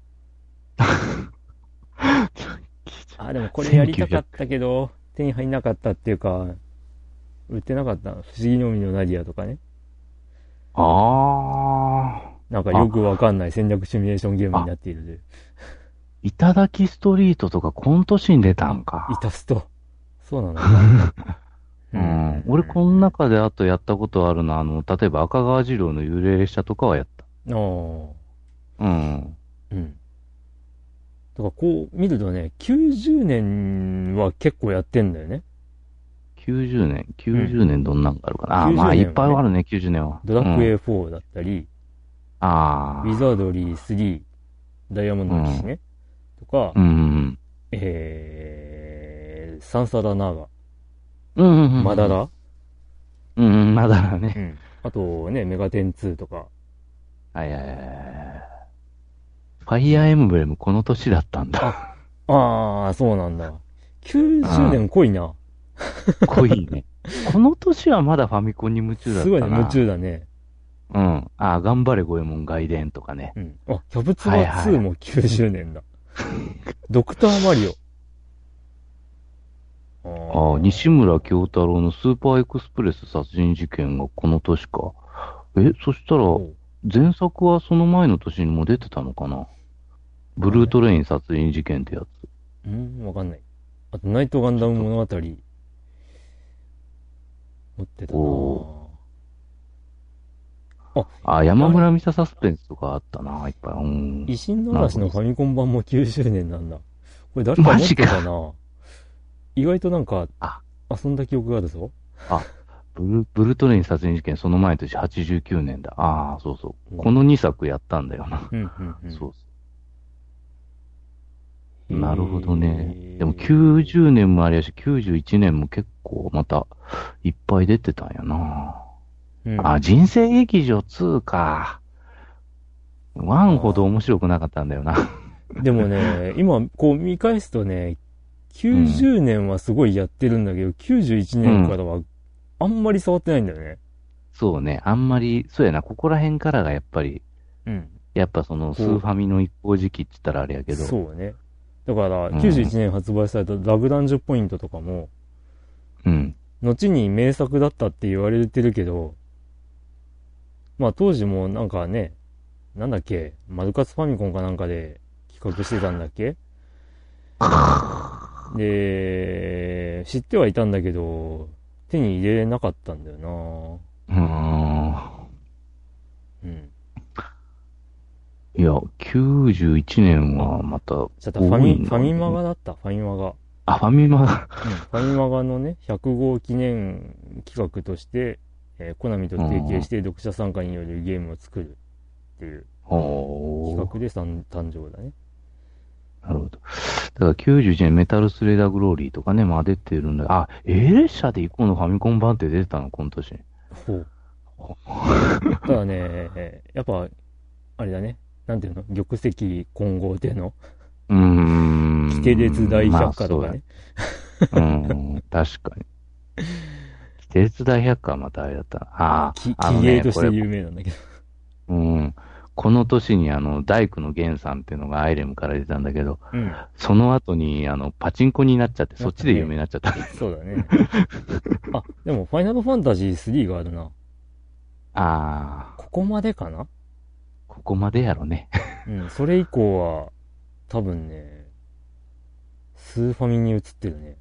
Speaker 2: あ、でもこれやりたかったけど、手に入ん。なかったっていうか、売ってなかった。不思議の海のナディアとかね。
Speaker 1: ああ。
Speaker 2: なんかよくわかんない戦略シミュレーションゲームになっているで。
Speaker 1: いただきストリートとかコントシーン出たんか。
Speaker 2: イタスト。そうなのか。
Speaker 1: うん。俺、この中であとやったことあるのは、あの、例えば赤川次郎の幽霊列車とかはやった。
Speaker 2: ああ。
Speaker 1: うん。
Speaker 2: うん。だからこう見るとね、90年は結構やってんだよね。
Speaker 1: 90年、90年どんなんがあるかな。ああ、
Speaker 2: 90
Speaker 1: まあ、いっぱいあるね、90年は。
Speaker 2: ドラク
Speaker 1: うん
Speaker 2: エ4だったり、
Speaker 1: ああ。
Speaker 2: ウィザードリー3、ダイヤモンドの騎士ね。とか、
Speaker 1: うんうん
Speaker 2: えー、サンサラナーガ、
Speaker 1: うん。うんうんうん。
Speaker 2: マダラ、
Speaker 1: うんうん、まだらね。
Speaker 2: うん。あとね、メガテン2とか。
Speaker 1: はいはいはいはい。ファイアーエムブレムこの年だったんだ。
Speaker 2: ああ、そうなんだ。90年濃いな。
Speaker 1: 濃いね。この年はまだファミコンに夢中だったな。
Speaker 2: すごいね、夢中だね。
Speaker 1: うん。ああ、頑張れゴエモン外伝とかね。
Speaker 2: うん。あ、キャブツバ
Speaker 1: はいはい
Speaker 2: 2も90年だ。ドクターマリオ。
Speaker 1: あ あ、西村京太郎のスーパーエクスプレス殺人事件がこの年か。え、そしたら、前作はその前の年にも出てたのかな？ブルートレイン殺人事件ってやつ。
Speaker 2: うん、わかんない。あと、ナイトガンダム物語。持ってたな
Speaker 1: お
Speaker 2: ぁ
Speaker 1: あ、山村美沙サスペンスとかあったな、いっぱい。うん。
Speaker 2: 維新の嵐のファミコン版も90年なんだ。これ誰か持ってたな意外となんか
Speaker 1: あ、
Speaker 2: 遊んだ記憶があるぞ。
Speaker 1: ブルブルトレイン殺人事件、その前の年89年だ。ああ、そうそうう。
Speaker 2: ん
Speaker 1: この2作やったんだよな。
Speaker 2: うん、うん、うん。
Speaker 1: そうなるほどね。でも90年もありやし、91年も結構またいっぱい出てたんやな。
Speaker 2: うん、
Speaker 1: あ、人生劇場2か。1ほど面白くなかったんだよな。
Speaker 2: でもね、今、こう見返すとね、90年はすごいやってるんだけど、91年からはあんまり触ってないんだよね。
Speaker 1: そうね。あんまり、そうやな。ここら辺からがやっぱり、
Speaker 2: うん。
Speaker 1: やっぱそのスーファミの一方時期って言ったらあれやけど。
Speaker 2: そうね。だから、
Speaker 1: うん
Speaker 2: 91年発売されたラグランジュポイントとかも、
Speaker 1: うん。
Speaker 2: 後に名作だったって言われてるけど、まあ当時もなんかね、なんだっけ、マルカツファミコンかなんかで企画してたんだっけ？で、知ってはいたんだけど、手に入れなかったんだよ
Speaker 1: うーん。
Speaker 2: なうん。
Speaker 1: いや、91年はまた、
Speaker 2: ちょっとファミ、ファミマガだった、ファミマガ。
Speaker 1: あ、ファミマ、
Speaker 2: うん、ファミマガのね、100号記念企画として、えーコナミと提携して読者参加によるゲームを作るっていう企画で誕誕生だね。
Speaker 1: なるほど。だから91年メタルスレーダーグローリーとかね、まあ出てるんだあ、A 列車で行こうのファミコン版って出てたの、この年。
Speaker 2: ほう。ただね、やっぱ、あれだね。なんていうの？玉石混合っていうの？
Speaker 1: うーん。
Speaker 2: 規定列大百科とかね。
Speaker 1: まあそうやうん、確かに。規定列大百科はまたあれだったな。あ
Speaker 2: き
Speaker 1: あ、あのね、
Speaker 2: として有名なんだけど。
Speaker 1: うん。この年にあの、大工の源さんっていうのがアイレムから出たんだけど、
Speaker 2: うん。
Speaker 1: その後にあの、パチンコになっちゃって、そっちで有名になっちゃった。
Speaker 2: そうだね。あ、でも、ファイナルファンタジー3があるな。
Speaker 1: ああ、
Speaker 2: ここまでかな？
Speaker 1: ここまでやろね。
Speaker 2: うん。それ以降は、多分ね、スーファミに移ってるね。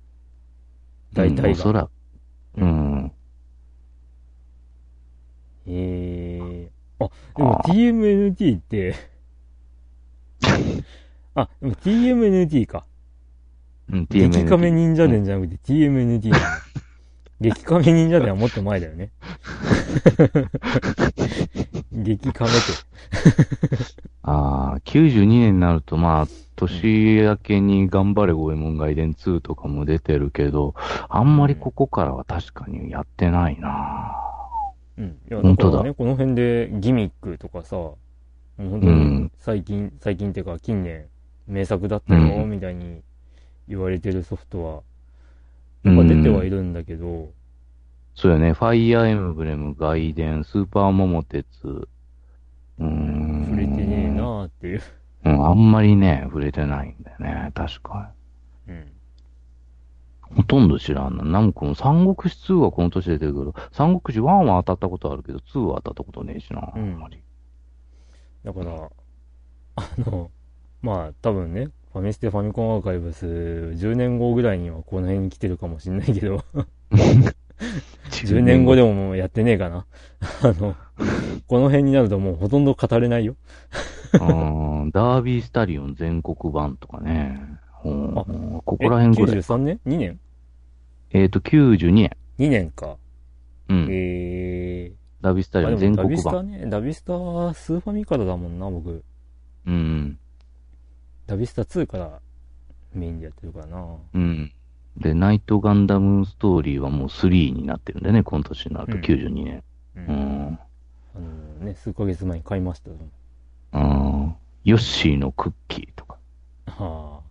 Speaker 2: 大体が
Speaker 1: うんおそらく。うん。
Speaker 2: ええあ、でも TMNT って、あ、でも TMNT か。
Speaker 1: うん、
Speaker 2: 激カメ
Speaker 1: TMNT
Speaker 2: 忍者伝じゃなくて TMNT なの。激カメ忍者伝はもっと前だよね。激カメって。
Speaker 1: ああ、92年になると、まあ、年明けに頑張れゴエモン外伝2とかも出てるけど、あんまりここからは確かにやってないな
Speaker 2: うん。いや、だ
Speaker 1: 本当だ
Speaker 2: ね、この辺でギミックとかさ、もう本当に
Speaker 1: うん
Speaker 2: 最近、最近っていうか近年、名作だったよ、
Speaker 1: うん
Speaker 2: みたいに言われてるソフトは、やっぱ出てはいるんだけど、
Speaker 1: そうよね。ファイアーエムブレム、外伝、スーパーモモテツ。うーん。
Speaker 2: 触れてねえなーっていう。
Speaker 1: うん、あんまりね、触れてないんだよね。確か
Speaker 2: うん。
Speaker 1: に。ほとんど知らんな。なんかこの三国志2はこの年出てるけど、三国志1は当たったことあるけど、2は当たったことねえしな。あんまり。
Speaker 2: だから、あの、まあ多分ね、ファミステファミコンアーカイブス10年後ぐらいにはこの辺に来てるかもしんないけど、10年後でももうやってねえかな。あの、この辺になるともうほとんど語れないよ。
Speaker 1: うんダービースタリオン全国版とかね。うん
Speaker 2: あ
Speaker 1: ここら辺ぐらい。
Speaker 2: え ?93 年 ?2 年？
Speaker 1: えっ、と、92年。
Speaker 2: ?2 年か。
Speaker 1: うん。
Speaker 2: え
Speaker 1: ダービースタ
Speaker 2: ー、あ、
Speaker 1: リオン全国版。
Speaker 2: スタね、ダビスタはスーファミからだもんな、僕。
Speaker 1: うん。
Speaker 2: ダビスタ2からメインでやってるからな。
Speaker 1: うん。で、ナイトガンダムストーリーはもう3になってるんでね、今年になると
Speaker 2: うん
Speaker 1: 92年。
Speaker 2: う。
Speaker 1: うんん。
Speaker 2: あのね、数ヶ月前に買いましたよ。
Speaker 1: うん。ヨッシーのクッキーとか。
Speaker 2: は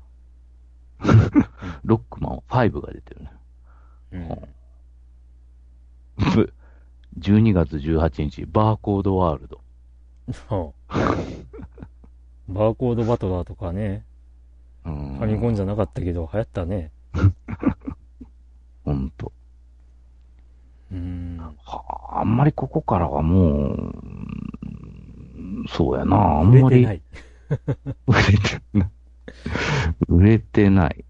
Speaker 1: ロックマン5が出てるね。
Speaker 2: あ。うん。
Speaker 1: ぶ12月18日、バーコードワールド。
Speaker 2: はあ。バーコードバトラーとかね、
Speaker 1: うん。
Speaker 2: ファミコンじゃなかったけど流行ったね。
Speaker 1: ほんと。
Speaker 2: うーん。
Speaker 1: はあ、あんまりここからはもう、うんそうやな、あんまり
Speaker 2: 売れてない。
Speaker 1: 売れてない。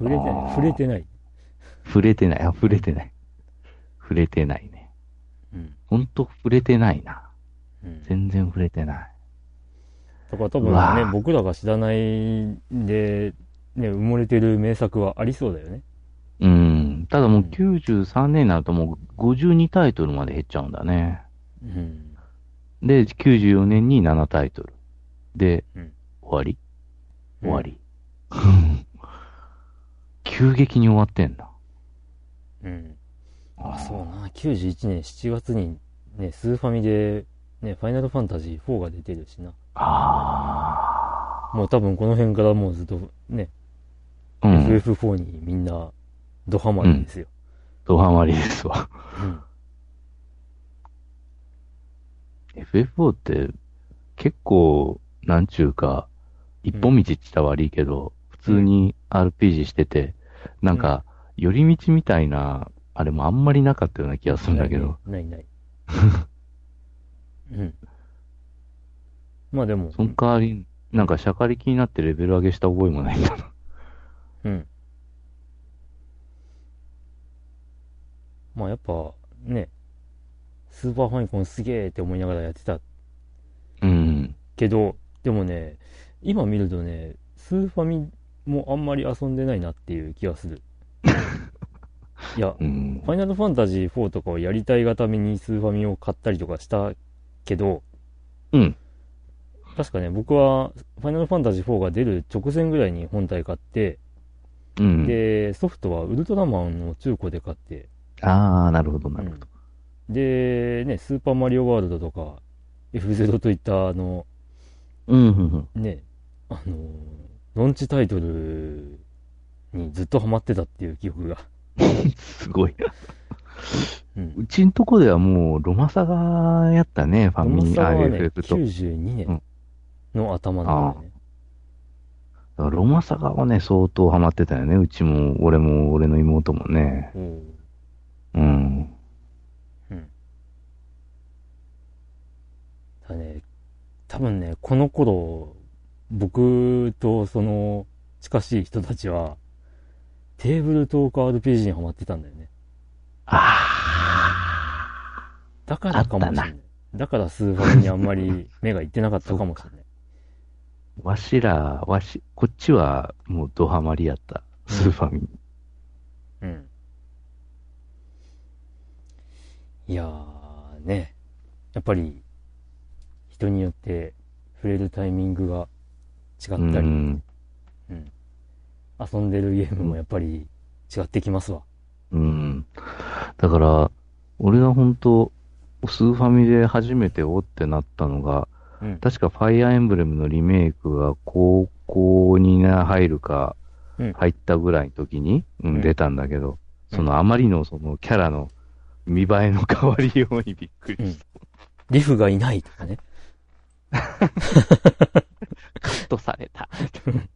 Speaker 1: 売れてない。
Speaker 2: 触れてない。触れてない。
Speaker 1: 触れてない。あ、触れてない。触れてないね。
Speaker 2: うん。
Speaker 1: ほんと触れてないな。
Speaker 2: うん。
Speaker 1: 全然触れてない。
Speaker 2: だから多分ね僕らが知らないで、ね、埋もれてる名作はありそうだよね。
Speaker 1: うん。ただもう
Speaker 2: うん
Speaker 1: 93年になるともう52タイトルまで減っちゃうんだね。
Speaker 2: うん。
Speaker 1: で、94年に7タイトル。で、
Speaker 2: うん
Speaker 1: 終わり？終わり。急激に終わってんだ。
Speaker 2: うん。あ、そうな。91年7月にね、スーファミで、ね、ファイナルファンタジー4が出てるしな。
Speaker 1: あ
Speaker 2: もう多分この辺からもうずっとね、
Speaker 1: あ。うん。
Speaker 2: FF4 にみんなドハマりですよ。
Speaker 1: ドハマりですわ。
Speaker 2: うん。
Speaker 1: FF4 って結構、なんちゅうか、一本道って言ったら悪いけど、普通に RPG してて、なんか、寄り道みたいな、あれもあんまりなかったような気がするんだけど、
Speaker 2: ないねないない。うん。まあでも、
Speaker 1: その代わり、なんか、シャカリ気になってレベル上げした覚えもないんだな。
Speaker 2: うん。まあやっぱ、ね、スーパーファミコンすげえって思いながらやってた
Speaker 1: うん。
Speaker 2: けど、でもね、今見るとね、スーファミもあんまり遊んでないなっていう気がする。いや、
Speaker 1: うん
Speaker 2: フ。ァイナルファンタジー4とかをやりたいがためにスーファミを買ったりとかしたけど、
Speaker 1: うん。
Speaker 2: 確かね、僕はファイナルファンタジー4が出る直前ぐらいに本体買って、
Speaker 1: うん。
Speaker 2: で、ソフトはウルトラマンの中古で買って、
Speaker 1: ああ、なるほど、なるほど。
Speaker 2: で、ね、スーパーマリオワールドとか、F0 といったあの、
Speaker 1: うん、うん、うん。
Speaker 2: ね、あのー、ロンチタイトルにずっとハマってたっていう記憶が。
Speaker 1: すごい。
Speaker 2: うん。
Speaker 1: うちんとこではもう、ロマサガやったね、ファミ、あ
Speaker 2: サガはね、
Speaker 1: FF と。
Speaker 2: 92年の頭なんだよね。
Speaker 1: だからロマサガはね、相当ハマってたよね。うちも、俺も、俺の妹もね。
Speaker 2: おう
Speaker 1: うん。
Speaker 2: うん。だね、多分ね、この頃、僕とその近しい人たちは、テーブルトーク RPG にハマってたんだよね。
Speaker 1: あ
Speaker 2: だからかもしれな。
Speaker 1: あった
Speaker 2: い。だからスーファミにあんまり目がいってなかったかもしれない。
Speaker 1: あ、わしら、わし、こっちはもうドハマりやった。スーファミ。
Speaker 2: うん。いやー、ね。やっぱり、人によって触れるタイミングが違
Speaker 1: う
Speaker 2: ったり、
Speaker 1: ん。
Speaker 2: 遊んでるゲームもやっぱり違ってきますわ。
Speaker 1: うん。だから、俺が本当スーファミで初めておってなったのが、
Speaker 2: うん。
Speaker 1: 確かファイアーエンブレムのリメイクが高校にな入るか
Speaker 2: うん、
Speaker 1: 入ったぐらいの時に、うん
Speaker 2: うん
Speaker 1: 出たんだけど、
Speaker 2: うん
Speaker 1: そのあまりのそのキャラの見栄えの変わりようにびっくりした。
Speaker 2: リフがいないとかね。
Speaker 1: カットされた。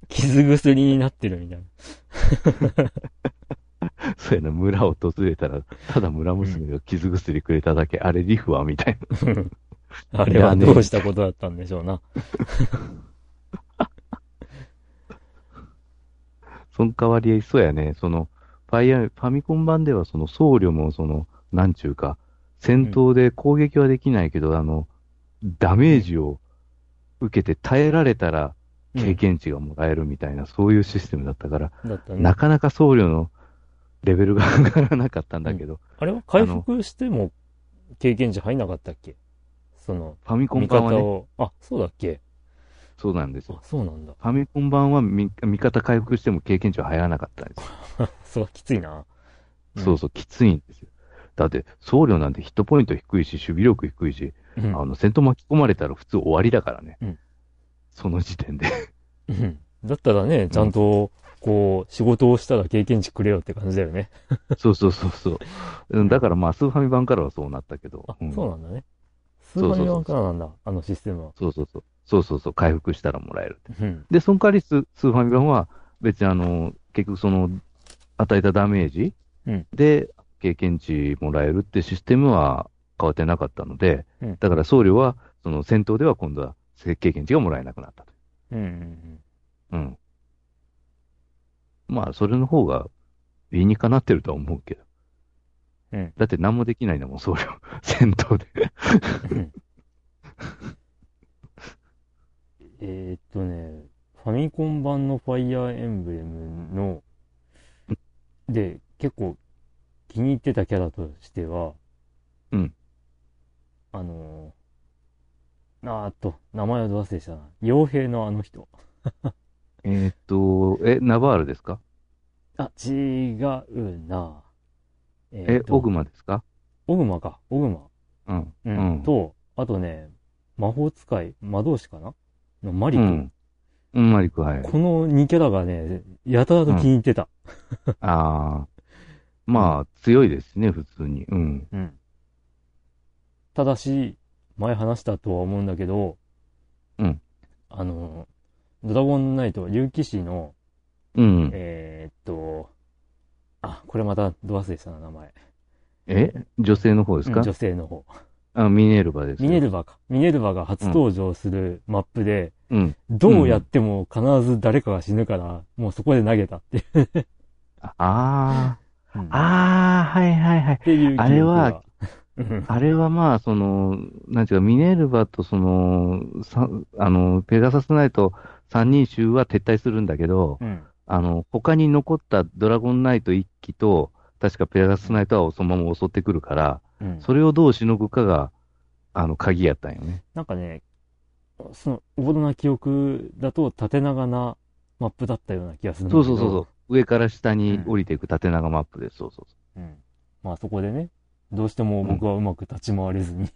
Speaker 2: 傷薬になってるみたいな。
Speaker 1: そうやな、村訪れたら、ただ村娘が傷薬くれただけ、あれリフはみたいな。
Speaker 2: あれはどうしたことだったんでしょうな。
Speaker 1: その代わり、そうやね、その、ファイア、ファミコン版ではその僧侶もその、なんちゅうか、戦闘で攻撃はできないけど、あの、ダメージを受けて耐えられたら経験値がもらえるみたいな、そういうシステムだったから、
Speaker 2: ね
Speaker 1: な。かなか僧侶のレベルが上がらなかったんだけど、
Speaker 2: あれは回復しても経験値入んなかったっけ？その、
Speaker 1: ファミコン
Speaker 2: 味
Speaker 1: 版はね。
Speaker 2: あ、そうだっけ？
Speaker 1: そうなんですよ
Speaker 2: あ。、そうなんだ。
Speaker 1: ファミコン版は味味方回復しても経験値は入らなかったんですよ。
Speaker 2: そう、きついな。
Speaker 1: そうそう、きついんですよ。だって、僧侶なんてヒットポイント低いし、守備力低いし、
Speaker 2: うん。
Speaker 1: あの、戦闘巻き込まれたら普通終わりだからね。
Speaker 2: うん
Speaker 1: その時点で。
Speaker 2: うんだったらね、ちゃんと、こう、仕事をしたら経験値くれよって感じだよね。
Speaker 1: そうそうそうそう。うんだからまあ、スーファミ版からはそうなったけど。
Speaker 2: あ、
Speaker 1: うん
Speaker 2: そうなんだね。ス
Speaker 1: そうそうそう
Speaker 2: ーパーミ版からなんだ、あのシステムは。
Speaker 1: そうそうそう。そうそうそう。回復したらもらえるって。
Speaker 2: うん。
Speaker 1: で、その代わりススーファミ版は、別にあの、結局その、与えたダメージ
Speaker 2: うん
Speaker 1: で経験値もらえるってシステムは変わってなかったので、
Speaker 2: うん
Speaker 1: だから僧侶は、その戦闘では今度は経験値がもらえなくなったと。
Speaker 2: うんうん
Speaker 1: うん。まあ、それの方が理にかなってるとは思うけど。
Speaker 2: うん。
Speaker 1: だって何もできないんだもん、僧侶。戦闘で。
Speaker 2: えーっとね、ファミコン版のファイヤーエンブレムの、で、結構気に入ってたキャラとしては、
Speaker 1: うん。
Speaker 2: あのー、あーっと、名前をど忘れしたな。傭兵のあの人。
Speaker 1: えーっと、え、ナバールですか？
Speaker 2: あ、違うな。え
Speaker 1: え
Speaker 2: ーっ、と
Speaker 1: オグマですか？
Speaker 2: オグマか、オグマ。
Speaker 1: うん。
Speaker 2: う。
Speaker 1: うんん。
Speaker 2: と、あとね、魔法使い、魔導士かな？のマリ君。
Speaker 1: うん。うん、マリク、はい。
Speaker 2: この2キャラがね、やたらと気に入ってた。
Speaker 1: ああ。まあ、強いですね、普通に。うん。
Speaker 2: うん。ただし、前話したとは思うんだけど、
Speaker 1: うん。
Speaker 2: あの、ドラゴンナイト、竜騎士の、
Speaker 1: うん。
Speaker 2: えーっと、あ、これまたど忘れしたな、名前。
Speaker 1: え？女性の方ですか？
Speaker 2: うん女性の方。
Speaker 1: あ、ミネルヴァです。
Speaker 2: ミネルヴァか。ミネルヴァが初登場するマップで、
Speaker 1: うん。
Speaker 2: どうやっても必ず誰かが死ぬから、もうそこで投げたっていう。
Speaker 1: ああ
Speaker 2: うん
Speaker 1: ー。ああ、はいはいはい。
Speaker 2: っていう
Speaker 1: あれは、
Speaker 2: うん
Speaker 1: あれはまあ、その、なんていうか、ミネルヴァとその、さあの、ペガサスナイト三人衆は撤退するんだけど、
Speaker 2: うん。
Speaker 1: あの、他に残ったドラゴンナイト一機と、確かペガサスナイトはそのまま襲ってくるから、
Speaker 2: うん。
Speaker 1: それをどうしのぐかが、あの、鍵やったんよね。
Speaker 2: なんかね、その、おぼろな記憶だと縦長なマップだったような気がする。
Speaker 1: そうそうそうそう。上から下に降りていく縦長マップです。そうそうそう。
Speaker 2: うん。まあそこでね、どうしても僕はうまく立ち回れずに、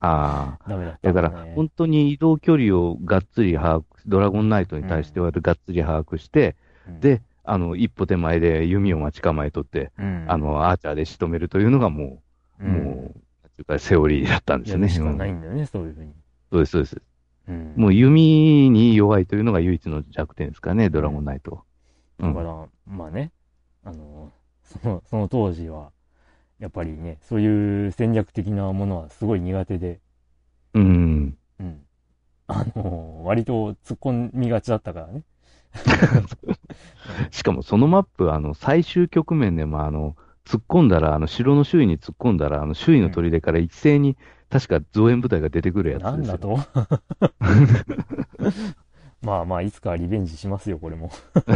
Speaker 1: ああ。
Speaker 2: ダメだった
Speaker 1: だか
Speaker 2: んだね。
Speaker 1: ら、本当に移動距離をがっつり把握、ドラゴンナイトに対してはがっつり把握して、
Speaker 2: うん、
Speaker 1: で、あの、一歩手前で弓を待ち構えとって、
Speaker 2: うん、
Speaker 1: あの、アーチャーで仕留めるというのがもう、
Speaker 2: うん、
Speaker 1: もう、か、セオリーだったんですよね。
Speaker 2: しかない
Speaker 1: うん
Speaker 2: んだよね、そういうふうに。
Speaker 1: そうです、そうです。
Speaker 2: うん。
Speaker 1: もう弓に弱いというのが唯一の弱点ですかね、ドラゴンナイト。うん
Speaker 2: だから、まあね、あの、その、その当時は、やっぱりね、そういう戦略的なものはすごい苦手で、
Speaker 1: うん。
Speaker 2: うん。あの、割と突っ込みがちだったからね。
Speaker 1: しかもそのマップ、あの、最終局面でも、あの、突っ込んだら、あの、城の周囲に突っ込んだら、あの、周囲の砦から一斉に、確か増援部隊が出てくるやつですよ。
Speaker 2: なんだと？まあまあ、いつかはリベンジしますよ、これも。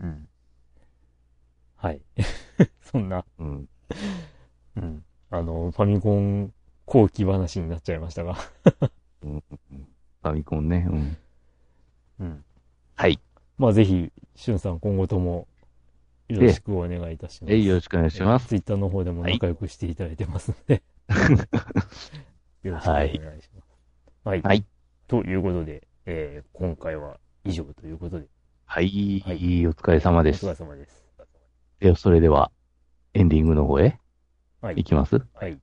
Speaker 2: うん。はい。そんな、
Speaker 1: うん。
Speaker 2: うん。あの、ファミコン後期話になっちゃいましたが。
Speaker 1: ファミコンね。うん。
Speaker 2: うん。
Speaker 1: はい。
Speaker 2: まあ、ぜひ、しゅんさん今後ともよろしくお願いいたします。
Speaker 1: えい、よろしくお願いします。
Speaker 2: ツイッターの方でも仲良くしていただいてますので、よろしくお願いします。はい。
Speaker 1: はい。
Speaker 2: ということで、えー今回は以上ということで、
Speaker 1: はい、
Speaker 2: はい
Speaker 1: お疲れ様
Speaker 2: お
Speaker 1: です
Speaker 2: 疲。れ様です。
Speaker 1: では、それでは、エンディングの方へ？
Speaker 2: はい
Speaker 1: 行。きます？
Speaker 2: はい。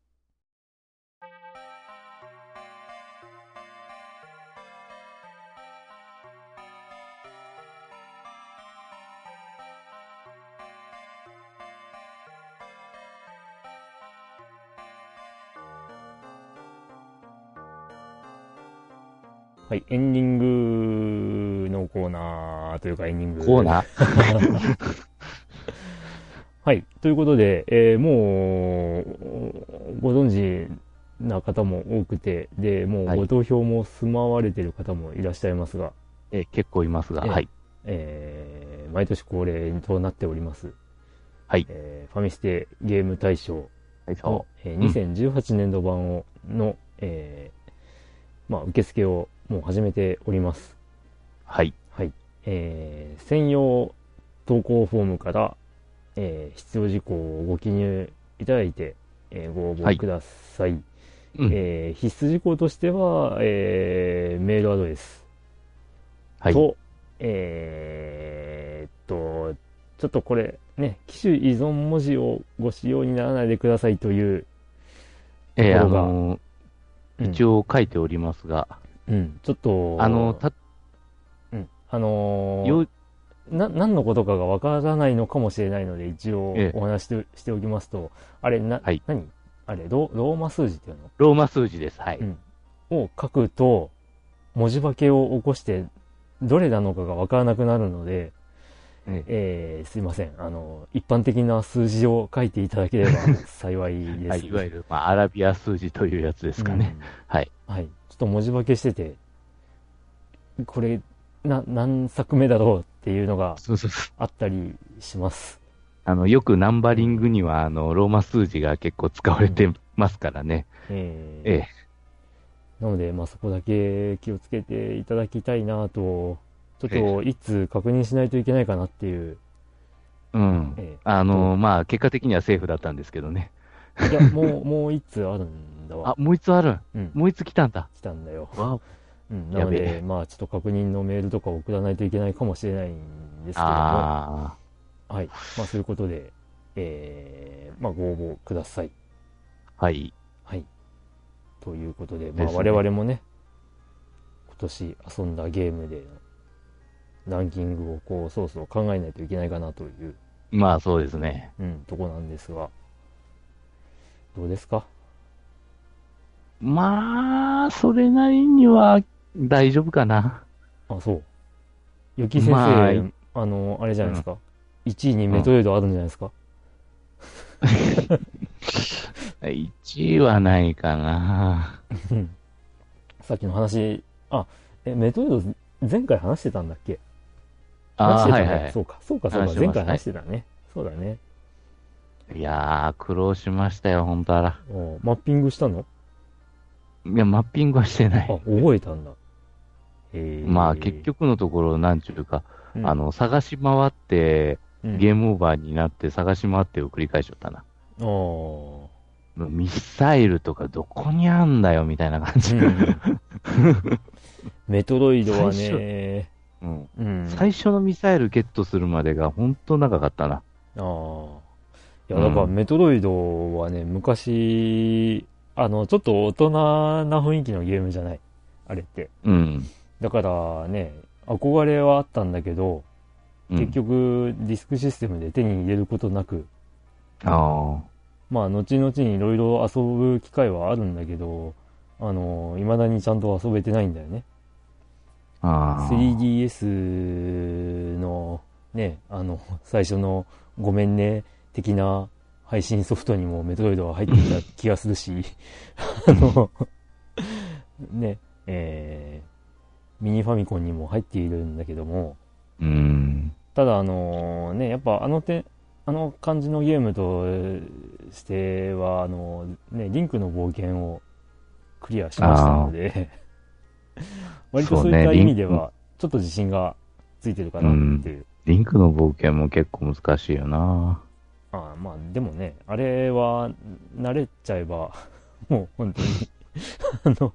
Speaker 2: はい、エンディングのコーナーというかエンディング。
Speaker 1: コーナー？
Speaker 2: はい。ということで、えーもう、ご存知な方も多くて、で、もう
Speaker 1: はい
Speaker 2: ご投票も済まわれてる方もいらっしゃいますが、
Speaker 1: え結構いますが、
Speaker 2: ええ
Speaker 1: はい。
Speaker 2: えー毎年恒例となっております。
Speaker 1: はい
Speaker 2: えーファミステゲーム大賞
Speaker 1: はい、
Speaker 2: の
Speaker 1: そ、
Speaker 2: えー2018年度版をの、えーまあ、受付をもう始めております。
Speaker 1: う。はい。
Speaker 2: はい。えー専用投稿フォームから、えー必要事項をご記入いただいて、えーご応
Speaker 1: はい
Speaker 2: 募ください。
Speaker 1: うん。
Speaker 2: えー必須事項としては、えーメールアドレス。
Speaker 1: はい。
Speaker 2: と、えーっと、ちょっとこれね、機種依存文字をご使用にならないでくださいという、
Speaker 1: えーあのー
Speaker 2: うん。
Speaker 1: 一応書いておりますが、
Speaker 2: うん、ちょっと、
Speaker 1: あの、た、
Speaker 2: うん、あのー
Speaker 1: よ、
Speaker 2: な、何のことかがわからないのかもしれないので、一応
Speaker 1: ええ
Speaker 2: お話ししてしておきますと、あれ、な、
Speaker 1: はい
Speaker 2: 何？あれロ、ローマ数字っていうの？
Speaker 1: ローマ数字です。はい。
Speaker 2: うん。を書くと、文字化けを起こして、どれなのかがわからなくなるので、
Speaker 1: ええ
Speaker 2: えー、すいません。あの、一般的な数字を書いていただければ幸いです。
Speaker 1: はい、いわゆる、まあ、アラビア数字というやつですかね。はい。
Speaker 2: うん。はい。ちょっと文字化けしてて、これ、な、何作目だろうっていうのが。あったりします。
Speaker 1: あの、よくナンバリングには、あの、ローマ数字が結構使われてますからね。
Speaker 2: えー
Speaker 1: ええ。
Speaker 2: なので、まあ、そこだけ気をつけていただきたいなと、ちょっ
Speaker 1: え
Speaker 2: と、いつ確認しないといけないかなっていう。
Speaker 1: うん。
Speaker 2: え
Speaker 1: あの、まあ、結果的にはセーフだったんですけどね。
Speaker 2: えいや、もう、もう一通あるんだわ
Speaker 1: あ。、もう一つある。
Speaker 2: うん。
Speaker 1: もう一つ来たんだ。
Speaker 2: 来たんだよ。
Speaker 1: わ
Speaker 2: うん。なので、
Speaker 1: え
Speaker 2: まあ、ちょっと確認のメールとかを送らないといけないかもしれないんですけども。
Speaker 1: あ
Speaker 2: はい。まあ、そういうことで、えー、まあ、ご応募ください。
Speaker 1: あ、はい。
Speaker 2: はい。ということで、まあ、我々もね、今年遊んだゲームでのランキングをこう、そうそう考えないといけないかなという、
Speaker 1: まあ、そうですね。
Speaker 2: うん、とこなんですが、どうですか？
Speaker 1: まあ、それなりには大丈夫かな？
Speaker 2: あ、そう。ゆき先生、
Speaker 1: まあ
Speaker 2: あ、の、あれじゃないですか。1位にメトロイドあるんじゃないですか、
Speaker 1: 1位はないかな。
Speaker 2: う んさっきの話、あ、え、メトロイド前回話してたんだっけ？話してたね
Speaker 1: はいはい
Speaker 2: そうか、そうか、そうか、前回話してたね。そうだね。
Speaker 1: いやー、苦労しましたよ、本当あら。
Speaker 2: おマッピングしたの？
Speaker 1: いや、マッピングはしてな
Speaker 2: あ、
Speaker 1: い。
Speaker 2: 覚えたんだ。へー
Speaker 1: まあ、結、局のところ、なんちゅうか、
Speaker 2: うん
Speaker 1: あ、の、探し回って、
Speaker 2: うん
Speaker 1: ゲームオーバーになって探し回ってを繰り返しちゃったな。
Speaker 2: あー
Speaker 1: ミサイルとかどこにあんだよ、みたいな感じ。
Speaker 2: うんメトロイドはね、
Speaker 1: うん
Speaker 2: うん。
Speaker 1: 最初のミサイルゲットするまでが本当長かったな。
Speaker 2: ああ。いや、だから
Speaker 1: うん
Speaker 2: メトロイドはね、昔、あの、ちょっと大人な雰囲気のゲームじゃない。あれって。
Speaker 1: うん。
Speaker 2: だからね、憧れはあったんだけど、
Speaker 1: うん
Speaker 2: 結局、ディスクシステムで手に入れることなく、
Speaker 1: あ
Speaker 2: まあ、後々にいろいろ遊ぶ機会はあるんだけど、あの、未だにちゃんと遊べてないんだよね。
Speaker 1: あ。ああ。
Speaker 2: 3DS のね、あの、最初のごめんね的な配信ソフトにもメトロイドは入っていた気がするし、あの、ね、えー、ミニファミコンにも入っているんだけども、
Speaker 1: うん。
Speaker 2: ただあのね、やっぱあの手、あの感じのゲームとしては、あの、ね、リンクの冒険をクリアしましたので、割とそういった意味では、ちょっと自信がついてるかなっていう。
Speaker 1: リンクの冒険も結構難しいよな。
Speaker 2: ああまあ、でもね、あれは、慣れちゃえば、もう本当に、あの、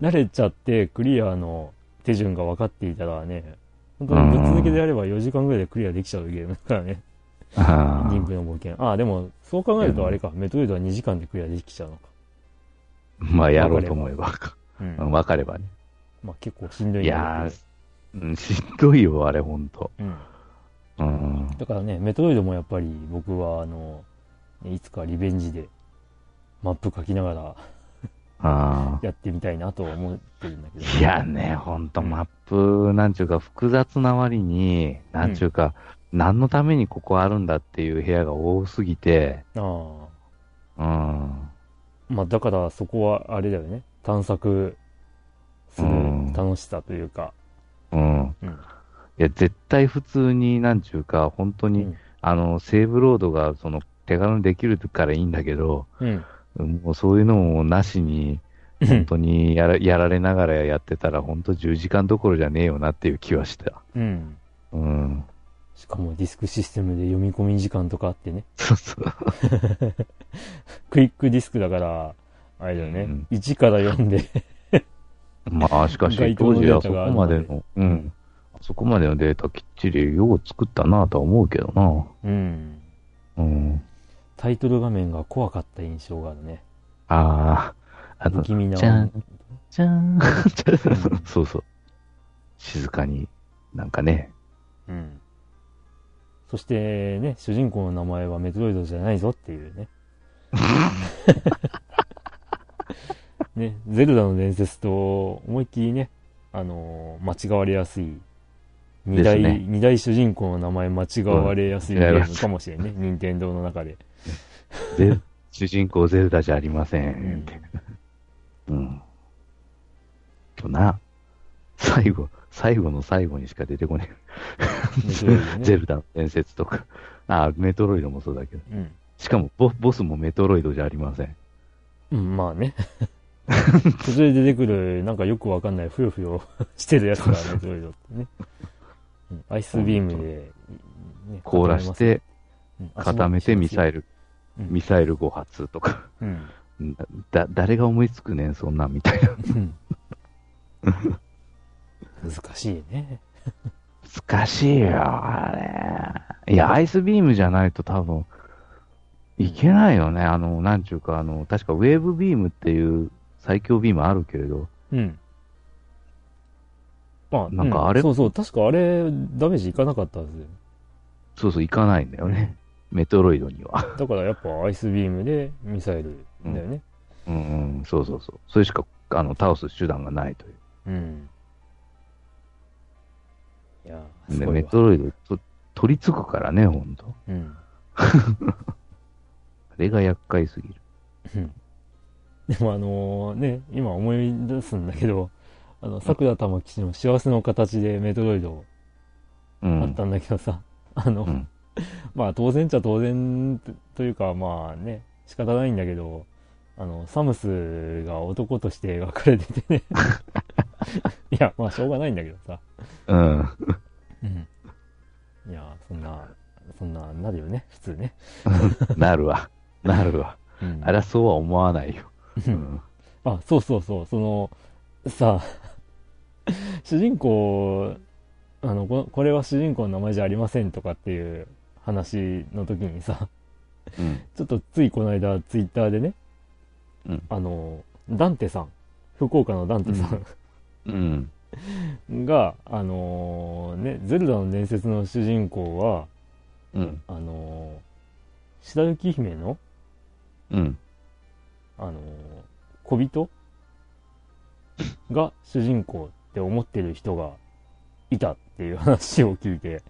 Speaker 2: 慣れちゃってクリアの手順が分かっていたらね、本当にぶっ続けでやれば4時間ぐらいでクリアできちゃうゲームだからね。
Speaker 1: あ
Speaker 2: リンクの冒険。ああ、でも、そう考えるとあれか、メトロイドは2時間でクリアできちゃうのか。
Speaker 1: あ。まあ、やろうと思えば。
Speaker 2: うん。
Speaker 1: うんわかればね。
Speaker 2: まあ結構しんどいん
Speaker 1: い
Speaker 2: だ
Speaker 1: や
Speaker 2: け
Speaker 1: ー、うんしんどいよ、あれ、ほんと。
Speaker 2: ど。うん。
Speaker 1: うん。
Speaker 2: だからね、メトロイドもやっぱり僕は、あの、いつかリベンジでマップ書きながら
Speaker 1: あ
Speaker 2: やってみたいなとは思ってるんだけど、
Speaker 1: あ。いやね、ほんと、
Speaker 2: うん
Speaker 1: マップ、なんちゅうか、複雑な割に、なんちゅうか、何のためにここあるんだっていう部屋が多すぎて、
Speaker 2: あ
Speaker 1: うん。
Speaker 2: あ。まあだからそこはあれだよね。探索する
Speaker 1: うん
Speaker 2: 楽しさというか。
Speaker 1: うん。
Speaker 2: うん。
Speaker 1: いや、絶対普通に、なんちゅうか、本当に、
Speaker 2: うん
Speaker 1: あの、セーブロードが、その、手軽にできるからいいんだけど、
Speaker 2: うん。
Speaker 1: もうそういうのもなしに、本当にやらやられながらやってたら、本当10時間どころじゃねえよなっていう気はした。
Speaker 2: うん。
Speaker 1: うん。
Speaker 2: しかもディスクシステムで読み込み時間とかあってね。
Speaker 1: そうそう。
Speaker 2: クイックディスクだから、あれだよね。
Speaker 1: うん
Speaker 2: 1から読んで、
Speaker 1: まあ、しかし
Speaker 2: 該、当
Speaker 1: 時はそこまでの、うん。あそこまでのデータきっちりよう作ったなとは思うけどな。
Speaker 2: うん。
Speaker 1: うん。
Speaker 2: タイトル画面が怖かった印象があるね。
Speaker 1: ああ、あの、
Speaker 2: 不気味な。
Speaker 1: じゃん、じゃーん。そうそう。静かに、なんかね。
Speaker 2: うん。そしてね、主人公の名前はメトロイドじゃないぞっていうね。ね、ゼルダの伝説と思いっきりね、あのー間違われやすい二大、二大主人公の名前間違われやすいゲームかもしれんね。任天堂の中で。
Speaker 1: ゼ主人公ゼルダじゃありませ
Speaker 2: うん
Speaker 1: ん。うん。とな、最後、最後の最後にしか出てこねえ。
Speaker 2: ね。
Speaker 1: ゼルダの伝説とか。あ、メトロイドもそうだけど。
Speaker 2: うん。
Speaker 1: しかもボ、ボスもメトロイドじゃありません。
Speaker 2: うん、まあね。途中で出てくる、なんかよくわかんない、ふよふよ してるやつがメトロイドってね。うんアイスビームで、ね
Speaker 1: 凍らして、
Speaker 2: うん
Speaker 1: 固めてミサイル、
Speaker 2: うん
Speaker 1: ミサイル5発とか。
Speaker 2: うん。
Speaker 1: だ、誰が思いつくねん、そんなんみたいな。
Speaker 2: うん 難しいね。
Speaker 1: 難しいよ、あれ。いや、アイスビームじゃないと多分、いけないよね。あの、なんちゅうか、あの、確かウェーブビームっていう最強ビームあるけれど、
Speaker 2: うん。まあ、
Speaker 1: なんかあれ？
Speaker 2: うそうそう、確かあれ、ダメージいかなかったはずよ。
Speaker 1: そうそう、いかないんだよね。メトロイドには。
Speaker 2: だからやっぱアイスビームでミサイルだよね。
Speaker 1: うんうん、そうそうそう。それしか、あの、倒す手段がないという。
Speaker 2: うん。いやー、す
Speaker 1: で
Speaker 2: ごいわ。
Speaker 1: メトロイドと、取り付くからね、ほんと。
Speaker 2: うん。
Speaker 1: あれが厄介すぎる。
Speaker 2: うんでもあのね、今思い出すんだけど、あの、桜玉吉の幸せの形でメトロイド
Speaker 1: うん。
Speaker 2: あったんだけどさ、あの、
Speaker 1: うん
Speaker 2: まあ当然っちゃ当然というかまあね、仕方ないんだけど、あの、サムスが男として描かれててね。いや、まあしょうがないんだけどさ。
Speaker 1: うん。
Speaker 2: うん。いや、そんな、そんな、なるよね、普通ね。
Speaker 1: なるわ。なるわ。
Speaker 2: うん
Speaker 1: あら、そうは思わないよ。
Speaker 2: う
Speaker 1: うんん。
Speaker 2: あ、そうそうそう、その、さ、主人公、あのこ、これは主人公の名前じゃありませんとかっていう話の時にさ、
Speaker 1: うん。
Speaker 2: ちょっとついこの間ツイッターでね、
Speaker 1: うん
Speaker 2: あの、ダンテさん、福岡のダンテさ
Speaker 1: うん。
Speaker 2: んが、あのね、ゼルダの伝説の主人公は、
Speaker 1: うん。
Speaker 2: あの白雪姫の、
Speaker 1: うん。
Speaker 2: あの小人が主人公って思ってる人がいたっていう話を聞いて、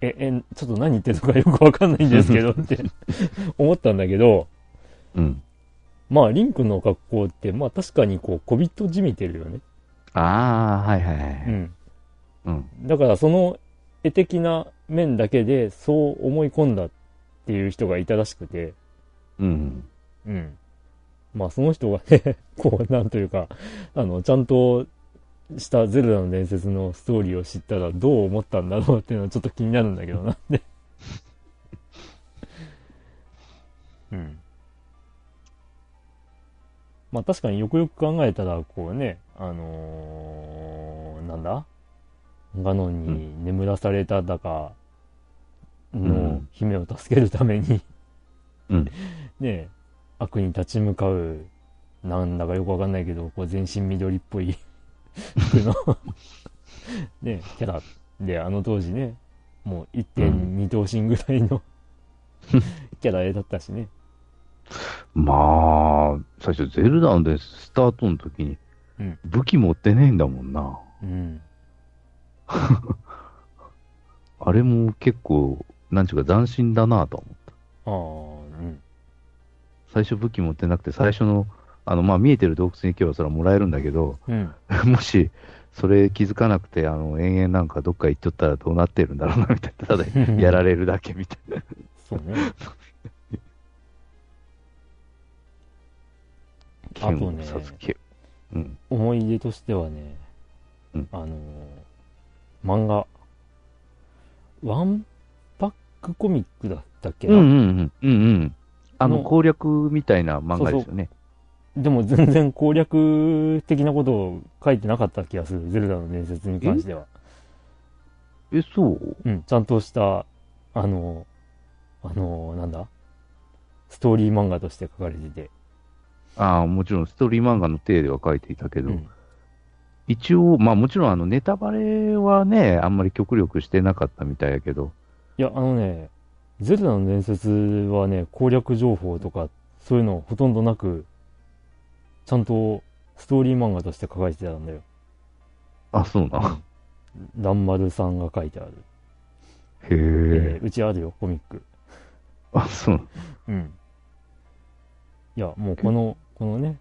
Speaker 2: え、え、ちょっと何言ってるのかよくわかんないんですけどって 思ったんだけど、
Speaker 1: うん。
Speaker 2: まあ、リンクの格好って、まあ確かにこう、小人じみてるよね。
Speaker 1: ああ、はいはいはい。
Speaker 2: うん。
Speaker 1: うん。
Speaker 2: だからその絵的な面だけでそう思い込んだっていう人がいたらしくて、
Speaker 1: うん。
Speaker 2: うん。まあその人がね、こう、なんというか、あの、ちゃんとしたゼルダの伝説のストーリーを知ったらどう思ったんだろうっていうのはちょっと気になるんだけどなって。うん。まあ確かによくよく考えたら、こうね、あのーなんだ？ガノンに眠らされただかの姫を助けるために、
Speaker 1: うん。
Speaker 2: ね、悪に立ち向かう、なんだかよくわかんないけど、こう全身緑っぽい服のね、キャラで、あの当時ね、もう1.2頭身ぐらいのキャラ絵だったしね。
Speaker 1: まあ、最初ゼルダでスタートの時に
Speaker 2: うん、
Speaker 1: 武器持ってねえんだもんな。
Speaker 2: うん。
Speaker 1: あれも結構、なんちゅうか斬新だなと思った。
Speaker 2: ああ、うん。
Speaker 1: 最初武器持ってなくて、最初の、あの、まあ見えてる洞窟に行けばそれはもらえるんだけど、
Speaker 2: うん。
Speaker 1: もし、それ気づかなくて、あの、延々なんかどっか行っちゃったらどうなってるんだろうな、みたいな。ただ、やられるだけみたいな。
Speaker 2: そうね。あとね
Speaker 1: うん。
Speaker 2: 思い出としてはね、
Speaker 1: うん
Speaker 2: あのー漫画、ワンパックコミックだったっけな、
Speaker 1: うんうんうん。うんうん。あの、
Speaker 2: の
Speaker 1: 攻略みたいな漫画ですよね。
Speaker 2: でも全然攻略的なことを書いてなかった気がする。ゼルダの伝説に関しては。
Speaker 1: え、そう？
Speaker 2: うん、ちゃんとした、あの、あの、なんだ？ストーリー漫画として書かれてて。
Speaker 1: ああ、もちろんストーリー漫画の体では書いていたけど、
Speaker 2: うん。
Speaker 1: 一応、まあもちろんあのネタバレはね、あんまり極力してなかったみたいやけど、
Speaker 2: いや、あのね、ゼルダの伝説はね、攻略情報とか、そういうのほとんどなく、ちゃんとストーリー漫画として書かれてたんだよ。
Speaker 1: あ、そうな。
Speaker 2: ランマルさんが書いてある。
Speaker 1: へえ。
Speaker 2: えーうちあるよ、コミック。
Speaker 1: あ、そう。
Speaker 2: うん。いや、もうこの、このね、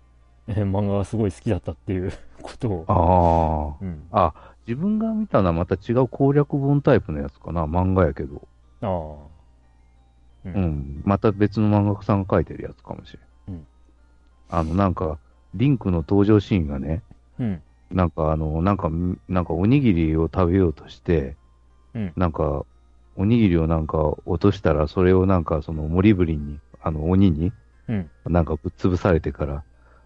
Speaker 2: えー漫画がすごい好きだったっていう ことを。
Speaker 1: あ
Speaker 2: うん。
Speaker 1: あ。あ、自分が見たのはまた違う攻略本タイプのやつかな。漫画やけど。
Speaker 2: ああ。う
Speaker 1: うん。また別の漫画家さんが書いてるやつかもしれん。
Speaker 2: うん
Speaker 1: あの、なんか、リンクの登場シーンがね、
Speaker 2: うん。
Speaker 1: なんかあの、なんか、なんかおにぎりを食べようとして、
Speaker 2: うん
Speaker 1: なんか、おにぎりをなんか落としたら、それをなんかその森ぶりに、あの、鬼に、
Speaker 2: うん。
Speaker 1: なんかぶっ潰されてから、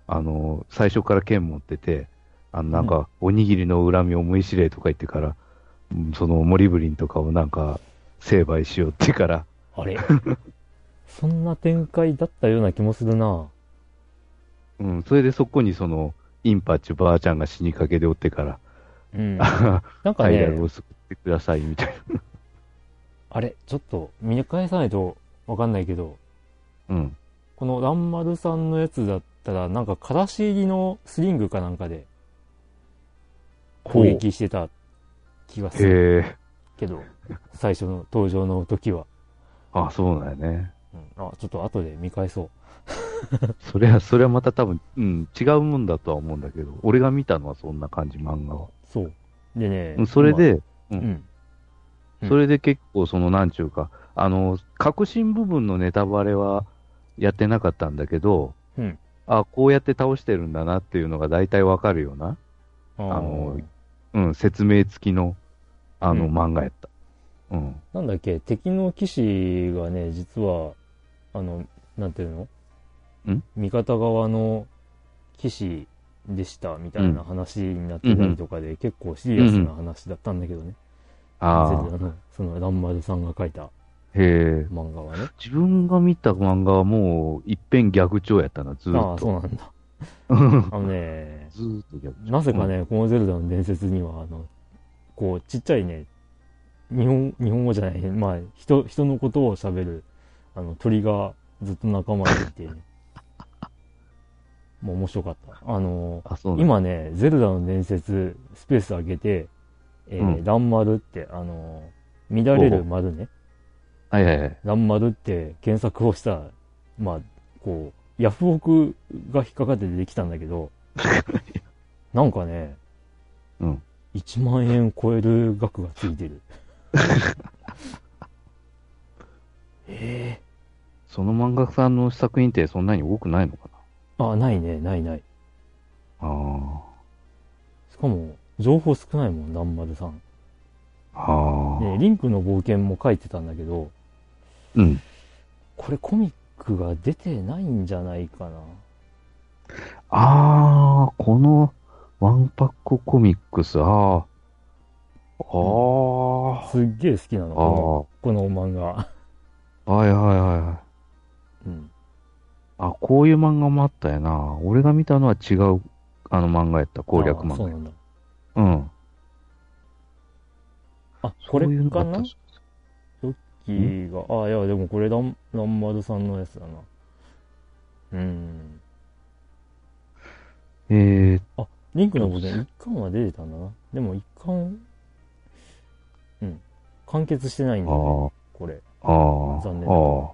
Speaker 1: あの、最初から剣持ってて、あの、なんか、おにぎりの恨みを思い知れとか言ってから、うんその森ぶりんとかをなんか、成敗しようってから、
Speaker 2: あれ？そんな展開だったような気もするな。
Speaker 1: うん、それでそこにその、インパッチばあちゃんが死にかけでおってから、
Speaker 2: うん。
Speaker 1: ハ
Speaker 2: なんかね
Speaker 1: イラル、を救ってくださいみたいな。
Speaker 2: あれ？ちょっと見返さないとわかんないけど、
Speaker 1: うん。
Speaker 2: このランマルさんのやつだったら、なんか、からし入りのスリングかなんかで攻撃してた気がする。けど、最初の登場の時は。
Speaker 1: あ、そうだよね。
Speaker 2: うん、あ、ちょっと後で見返そう。
Speaker 1: それは、それはまた多分、うん、違うもんだとは思うんだけど、俺が見たのはそんな感じ、漫画は。
Speaker 2: そう。でね
Speaker 1: うん、それ、で、
Speaker 2: 今うん。うん
Speaker 1: それで結構、その、なんちゅうか、あの、革新部分のネタバレはやってなかったんだけど、
Speaker 2: うん
Speaker 1: あ、こうやって倒してるんだなっていうのが大体わかるような、
Speaker 2: あ
Speaker 1: あの
Speaker 2: ー
Speaker 1: うん、説明付きの、あの、
Speaker 2: うん
Speaker 1: 漫画やった。うん。
Speaker 2: なんだっけ、敵の騎士がね、実は、あの、なんていうの？
Speaker 1: ん？
Speaker 2: 味方側の騎士でしたみたいな話になってたりとかで、結構シリアスな話だったんだけどね。
Speaker 1: ああ、
Speaker 2: ゼルダの、その、ランマルさんが書いた。漫画はね。
Speaker 1: 自分が見た漫画はもう、一遍逆調やったな、ずー
Speaker 2: ああ、
Speaker 1: っと。
Speaker 2: そうなんだ。あのね、
Speaker 1: ずーっと逆調。
Speaker 2: なぜかね、このゼルダの伝説には、あの、こう、ちっちゃいね、日本、日本語じゃない、まあ、人、人のことを喋る、あの、鳥がずっと仲間にいて、ね、もう面白かった。あの、今ね、ゼルダの伝説、スペース上げて、えー
Speaker 1: うん
Speaker 2: ランマルって、あの、乱れる丸ね、
Speaker 1: はいはいはい。
Speaker 2: ランマルって検索をしたら、まあ、こう、ヤフオクが引っかかって出てきたんだけど、なんかね、
Speaker 1: うん。
Speaker 2: 1万円超える額がついてる。え
Speaker 1: その漫画家さんの作品ってそんなに多くないのか
Speaker 2: えあ、ないね、ないない。
Speaker 1: なあ
Speaker 2: しかも、情報少ないもん、ランマルさん。
Speaker 1: あ。ああ。
Speaker 2: ね、リンクの冒険も書いてたんだけど、
Speaker 1: うん。
Speaker 2: これコミックが出てないんじゃないかな。
Speaker 1: ああ、このワンパックコミックス、ああ。ああ。
Speaker 2: すっげえ好きなの、
Speaker 1: あ
Speaker 2: このこの漫画。
Speaker 1: あ。はいはいはいはい。
Speaker 2: うん。
Speaker 1: あ、こういう漫画もあったよな。俺が見たのは違う、あの漫画やった、攻略漫画
Speaker 2: あそうなんだ。
Speaker 1: うん。
Speaker 2: あ、これかな？
Speaker 1: あったそう
Speaker 2: キーが、あ、いや、でもこれラン、ランマルさんのやつだな。うん。
Speaker 1: えー、
Speaker 2: リンクの冒険、一巻は出てたんだな。でも一巻、うん。完結してないんだよね、
Speaker 1: あ
Speaker 2: これ。
Speaker 1: あ、ああ、
Speaker 2: 残念ながら
Speaker 1: あ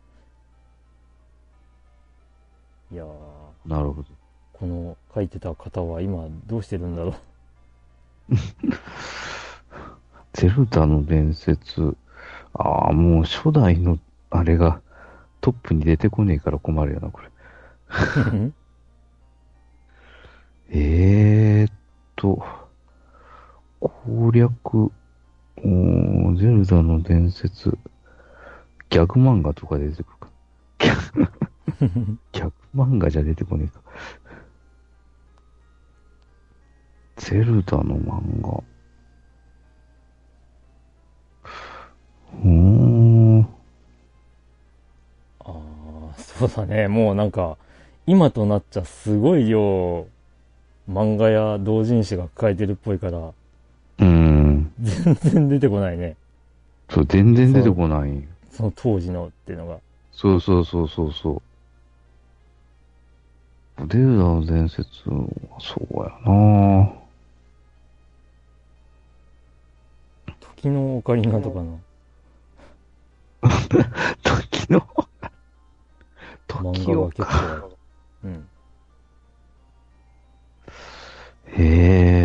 Speaker 2: いやー、
Speaker 1: あ、なるほど。
Speaker 2: この書いてた方は今どうしてるんだろう。
Speaker 1: ゼルダの伝説。ああ、もう初代のあれがトップに出てこねえから困るよな、これ。えーっと、攻略、おーゼルダの伝説、ギャグ漫画とか出てくるか。ギャグ漫画じゃ出てこねえか。ゼルダの漫画。うーん。
Speaker 2: ああ、そうだね。もうなんか、今となっちゃすごい量、漫画や同人誌が書いてるっぽいから、
Speaker 1: うん。
Speaker 2: 全然出てこないね。
Speaker 1: そう、全然出てこない。
Speaker 2: その当時のっていうのが。
Speaker 1: そうそうそうそうそう。ゼルダの伝説はそうやな
Speaker 2: 時のオカリナとかの
Speaker 1: 時の、
Speaker 2: 漫
Speaker 1: 時を
Speaker 2: 画が結構。うん。
Speaker 1: え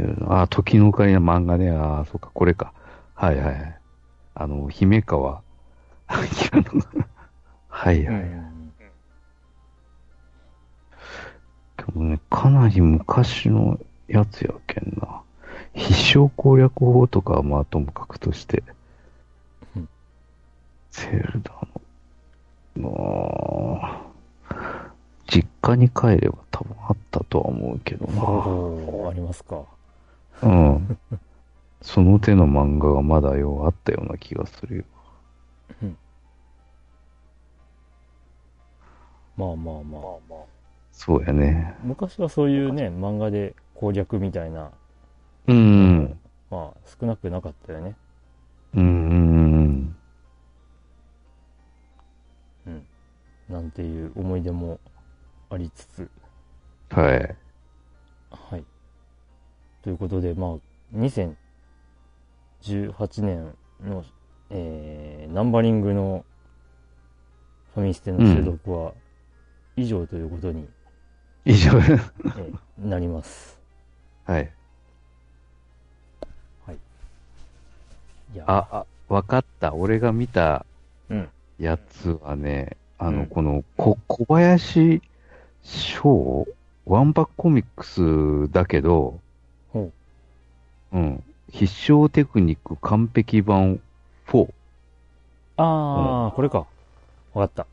Speaker 1: ーっとね、であ、時のオカリナ漫画ね、ああ、そっか、これか。はいはいはい。あの、姫川はい はい。
Speaker 2: うん
Speaker 1: でもね、かなり昔のやつやけんな。必勝攻略法とかはまあともかくとして
Speaker 2: うん。
Speaker 1: ゼルダの、まあ、実家に帰れば多分あったとは思うけどな。
Speaker 2: ありますか。
Speaker 1: うん。その手の漫画がまだようあったような気がするよ。
Speaker 2: まあまあまあ。
Speaker 1: そうやね。
Speaker 2: 昔はそういうね、漫画で攻略みたいな、
Speaker 1: うん。
Speaker 2: まあ少なくなかったよね。
Speaker 1: うんうん
Speaker 2: うん。なんていう思い出もありつつ、
Speaker 1: うん。はい。
Speaker 2: はい。ということで、まあ、2018年の、えー、ナンバリングのファミステの収録は以上ということに、
Speaker 1: 以上。
Speaker 2: えーなります。
Speaker 1: はい。
Speaker 2: いや、
Speaker 1: あ、あ、わかった。俺が見た
Speaker 2: うん。
Speaker 1: やつはね、あの、
Speaker 2: うん
Speaker 1: この、こ、小林翔？ワンバックコミックスだけど、
Speaker 2: ほ
Speaker 1: うん。必勝テクニック完璧版4。
Speaker 2: ああ、これか。わかった。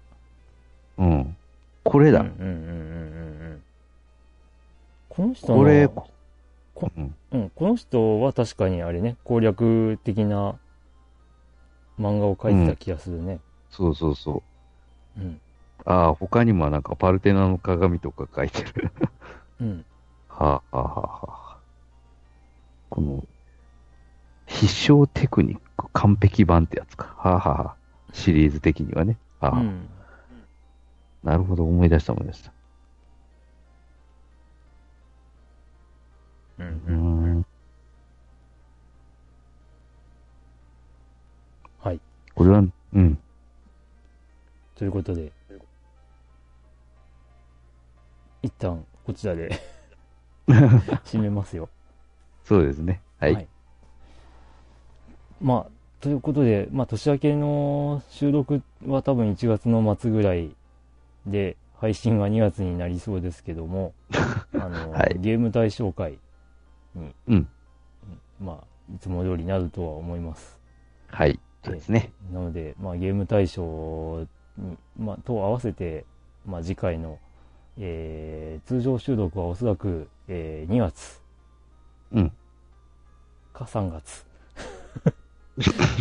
Speaker 1: うん。これだ。
Speaker 2: うんうんうんうんうんうん。この人の
Speaker 1: これ、
Speaker 2: こ
Speaker 1: うん。
Speaker 2: うん、この人は確かにあれね、攻略的な漫画を描いてた気がするね。
Speaker 1: そうそうそう。
Speaker 2: うん。
Speaker 1: ああ、他にもなんかパルテナの鏡とか書いてる。
Speaker 2: うん。
Speaker 1: はあ、はあはあはあ、この、必勝テクニック完璧版ってやつか。はあ、はあはあ、シリーズ的にはね。はあ、
Speaker 2: うん。
Speaker 1: なるほど、思い出した思い出した。
Speaker 2: うん
Speaker 1: うーん。
Speaker 2: はい。
Speaker 1: これは、うん。
Speaker 2: ということで、一旦こちらで 締めますよ。
Speaker 1: そうですね。はい。
Speaker 2: まあ、ということで、まあ、年明けの収録は多分1月の末ぐらいで、配信は2月になりそうですけども、あの、
Speaker 1: はい
Speaker 2: ゲーム大賞会に、
Speaker 1: うん。
Speaker 2: まあ、いつも通りなるとは思います。
Speaker 1: はい。そうですね。
Speaker 2: なので、まあ、ゲーム大賞に、まあ、と合わせて、まあ、次回の、えー、通常収録はおそらく、えー、2月
Speaker 1: うん。
Speaker 2: か3月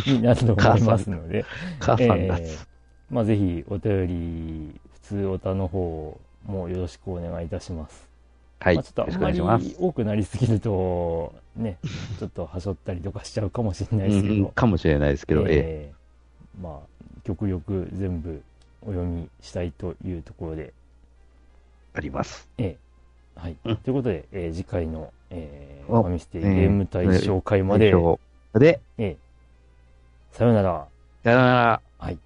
Speaker 2: になると思いますので、
Speaker 1: 母さんが、
Speaker 2: えーまあ、ぜひお便り、普通おたの方もよろしくお願いいたします。
Speaker 1: はい。
Speaker 2: まあ、ちょっと
Speaker 1: よろしくお
Speaker 2: あんま
Speaker 1: 願いします。
Speaker 2: り多くなりすぎると、ね、ちょっとはしょったりとかしちゃうかもしれない
Speaker 1: うん
Speaker 2: ですけど、
Speaker 1: うん、かもしれないですけど、ええ。
Speaker 2: えーまあ、極力全部お読みしたいというところで、
Speaker 1: あります。
Speaker 2: えーはい。
Speaker 1: うん
Speaker 2: ということで、えー次回の、えー
Speaker 1: お
Speaker 2: ファミステ
Speaker 1: えー
Speaker 2: ゲーム大賞会まで、
Speaker 1: で、
Speaker 2: えーさようなら。
Speaker 1: さよなら。
Speaker 2: はい。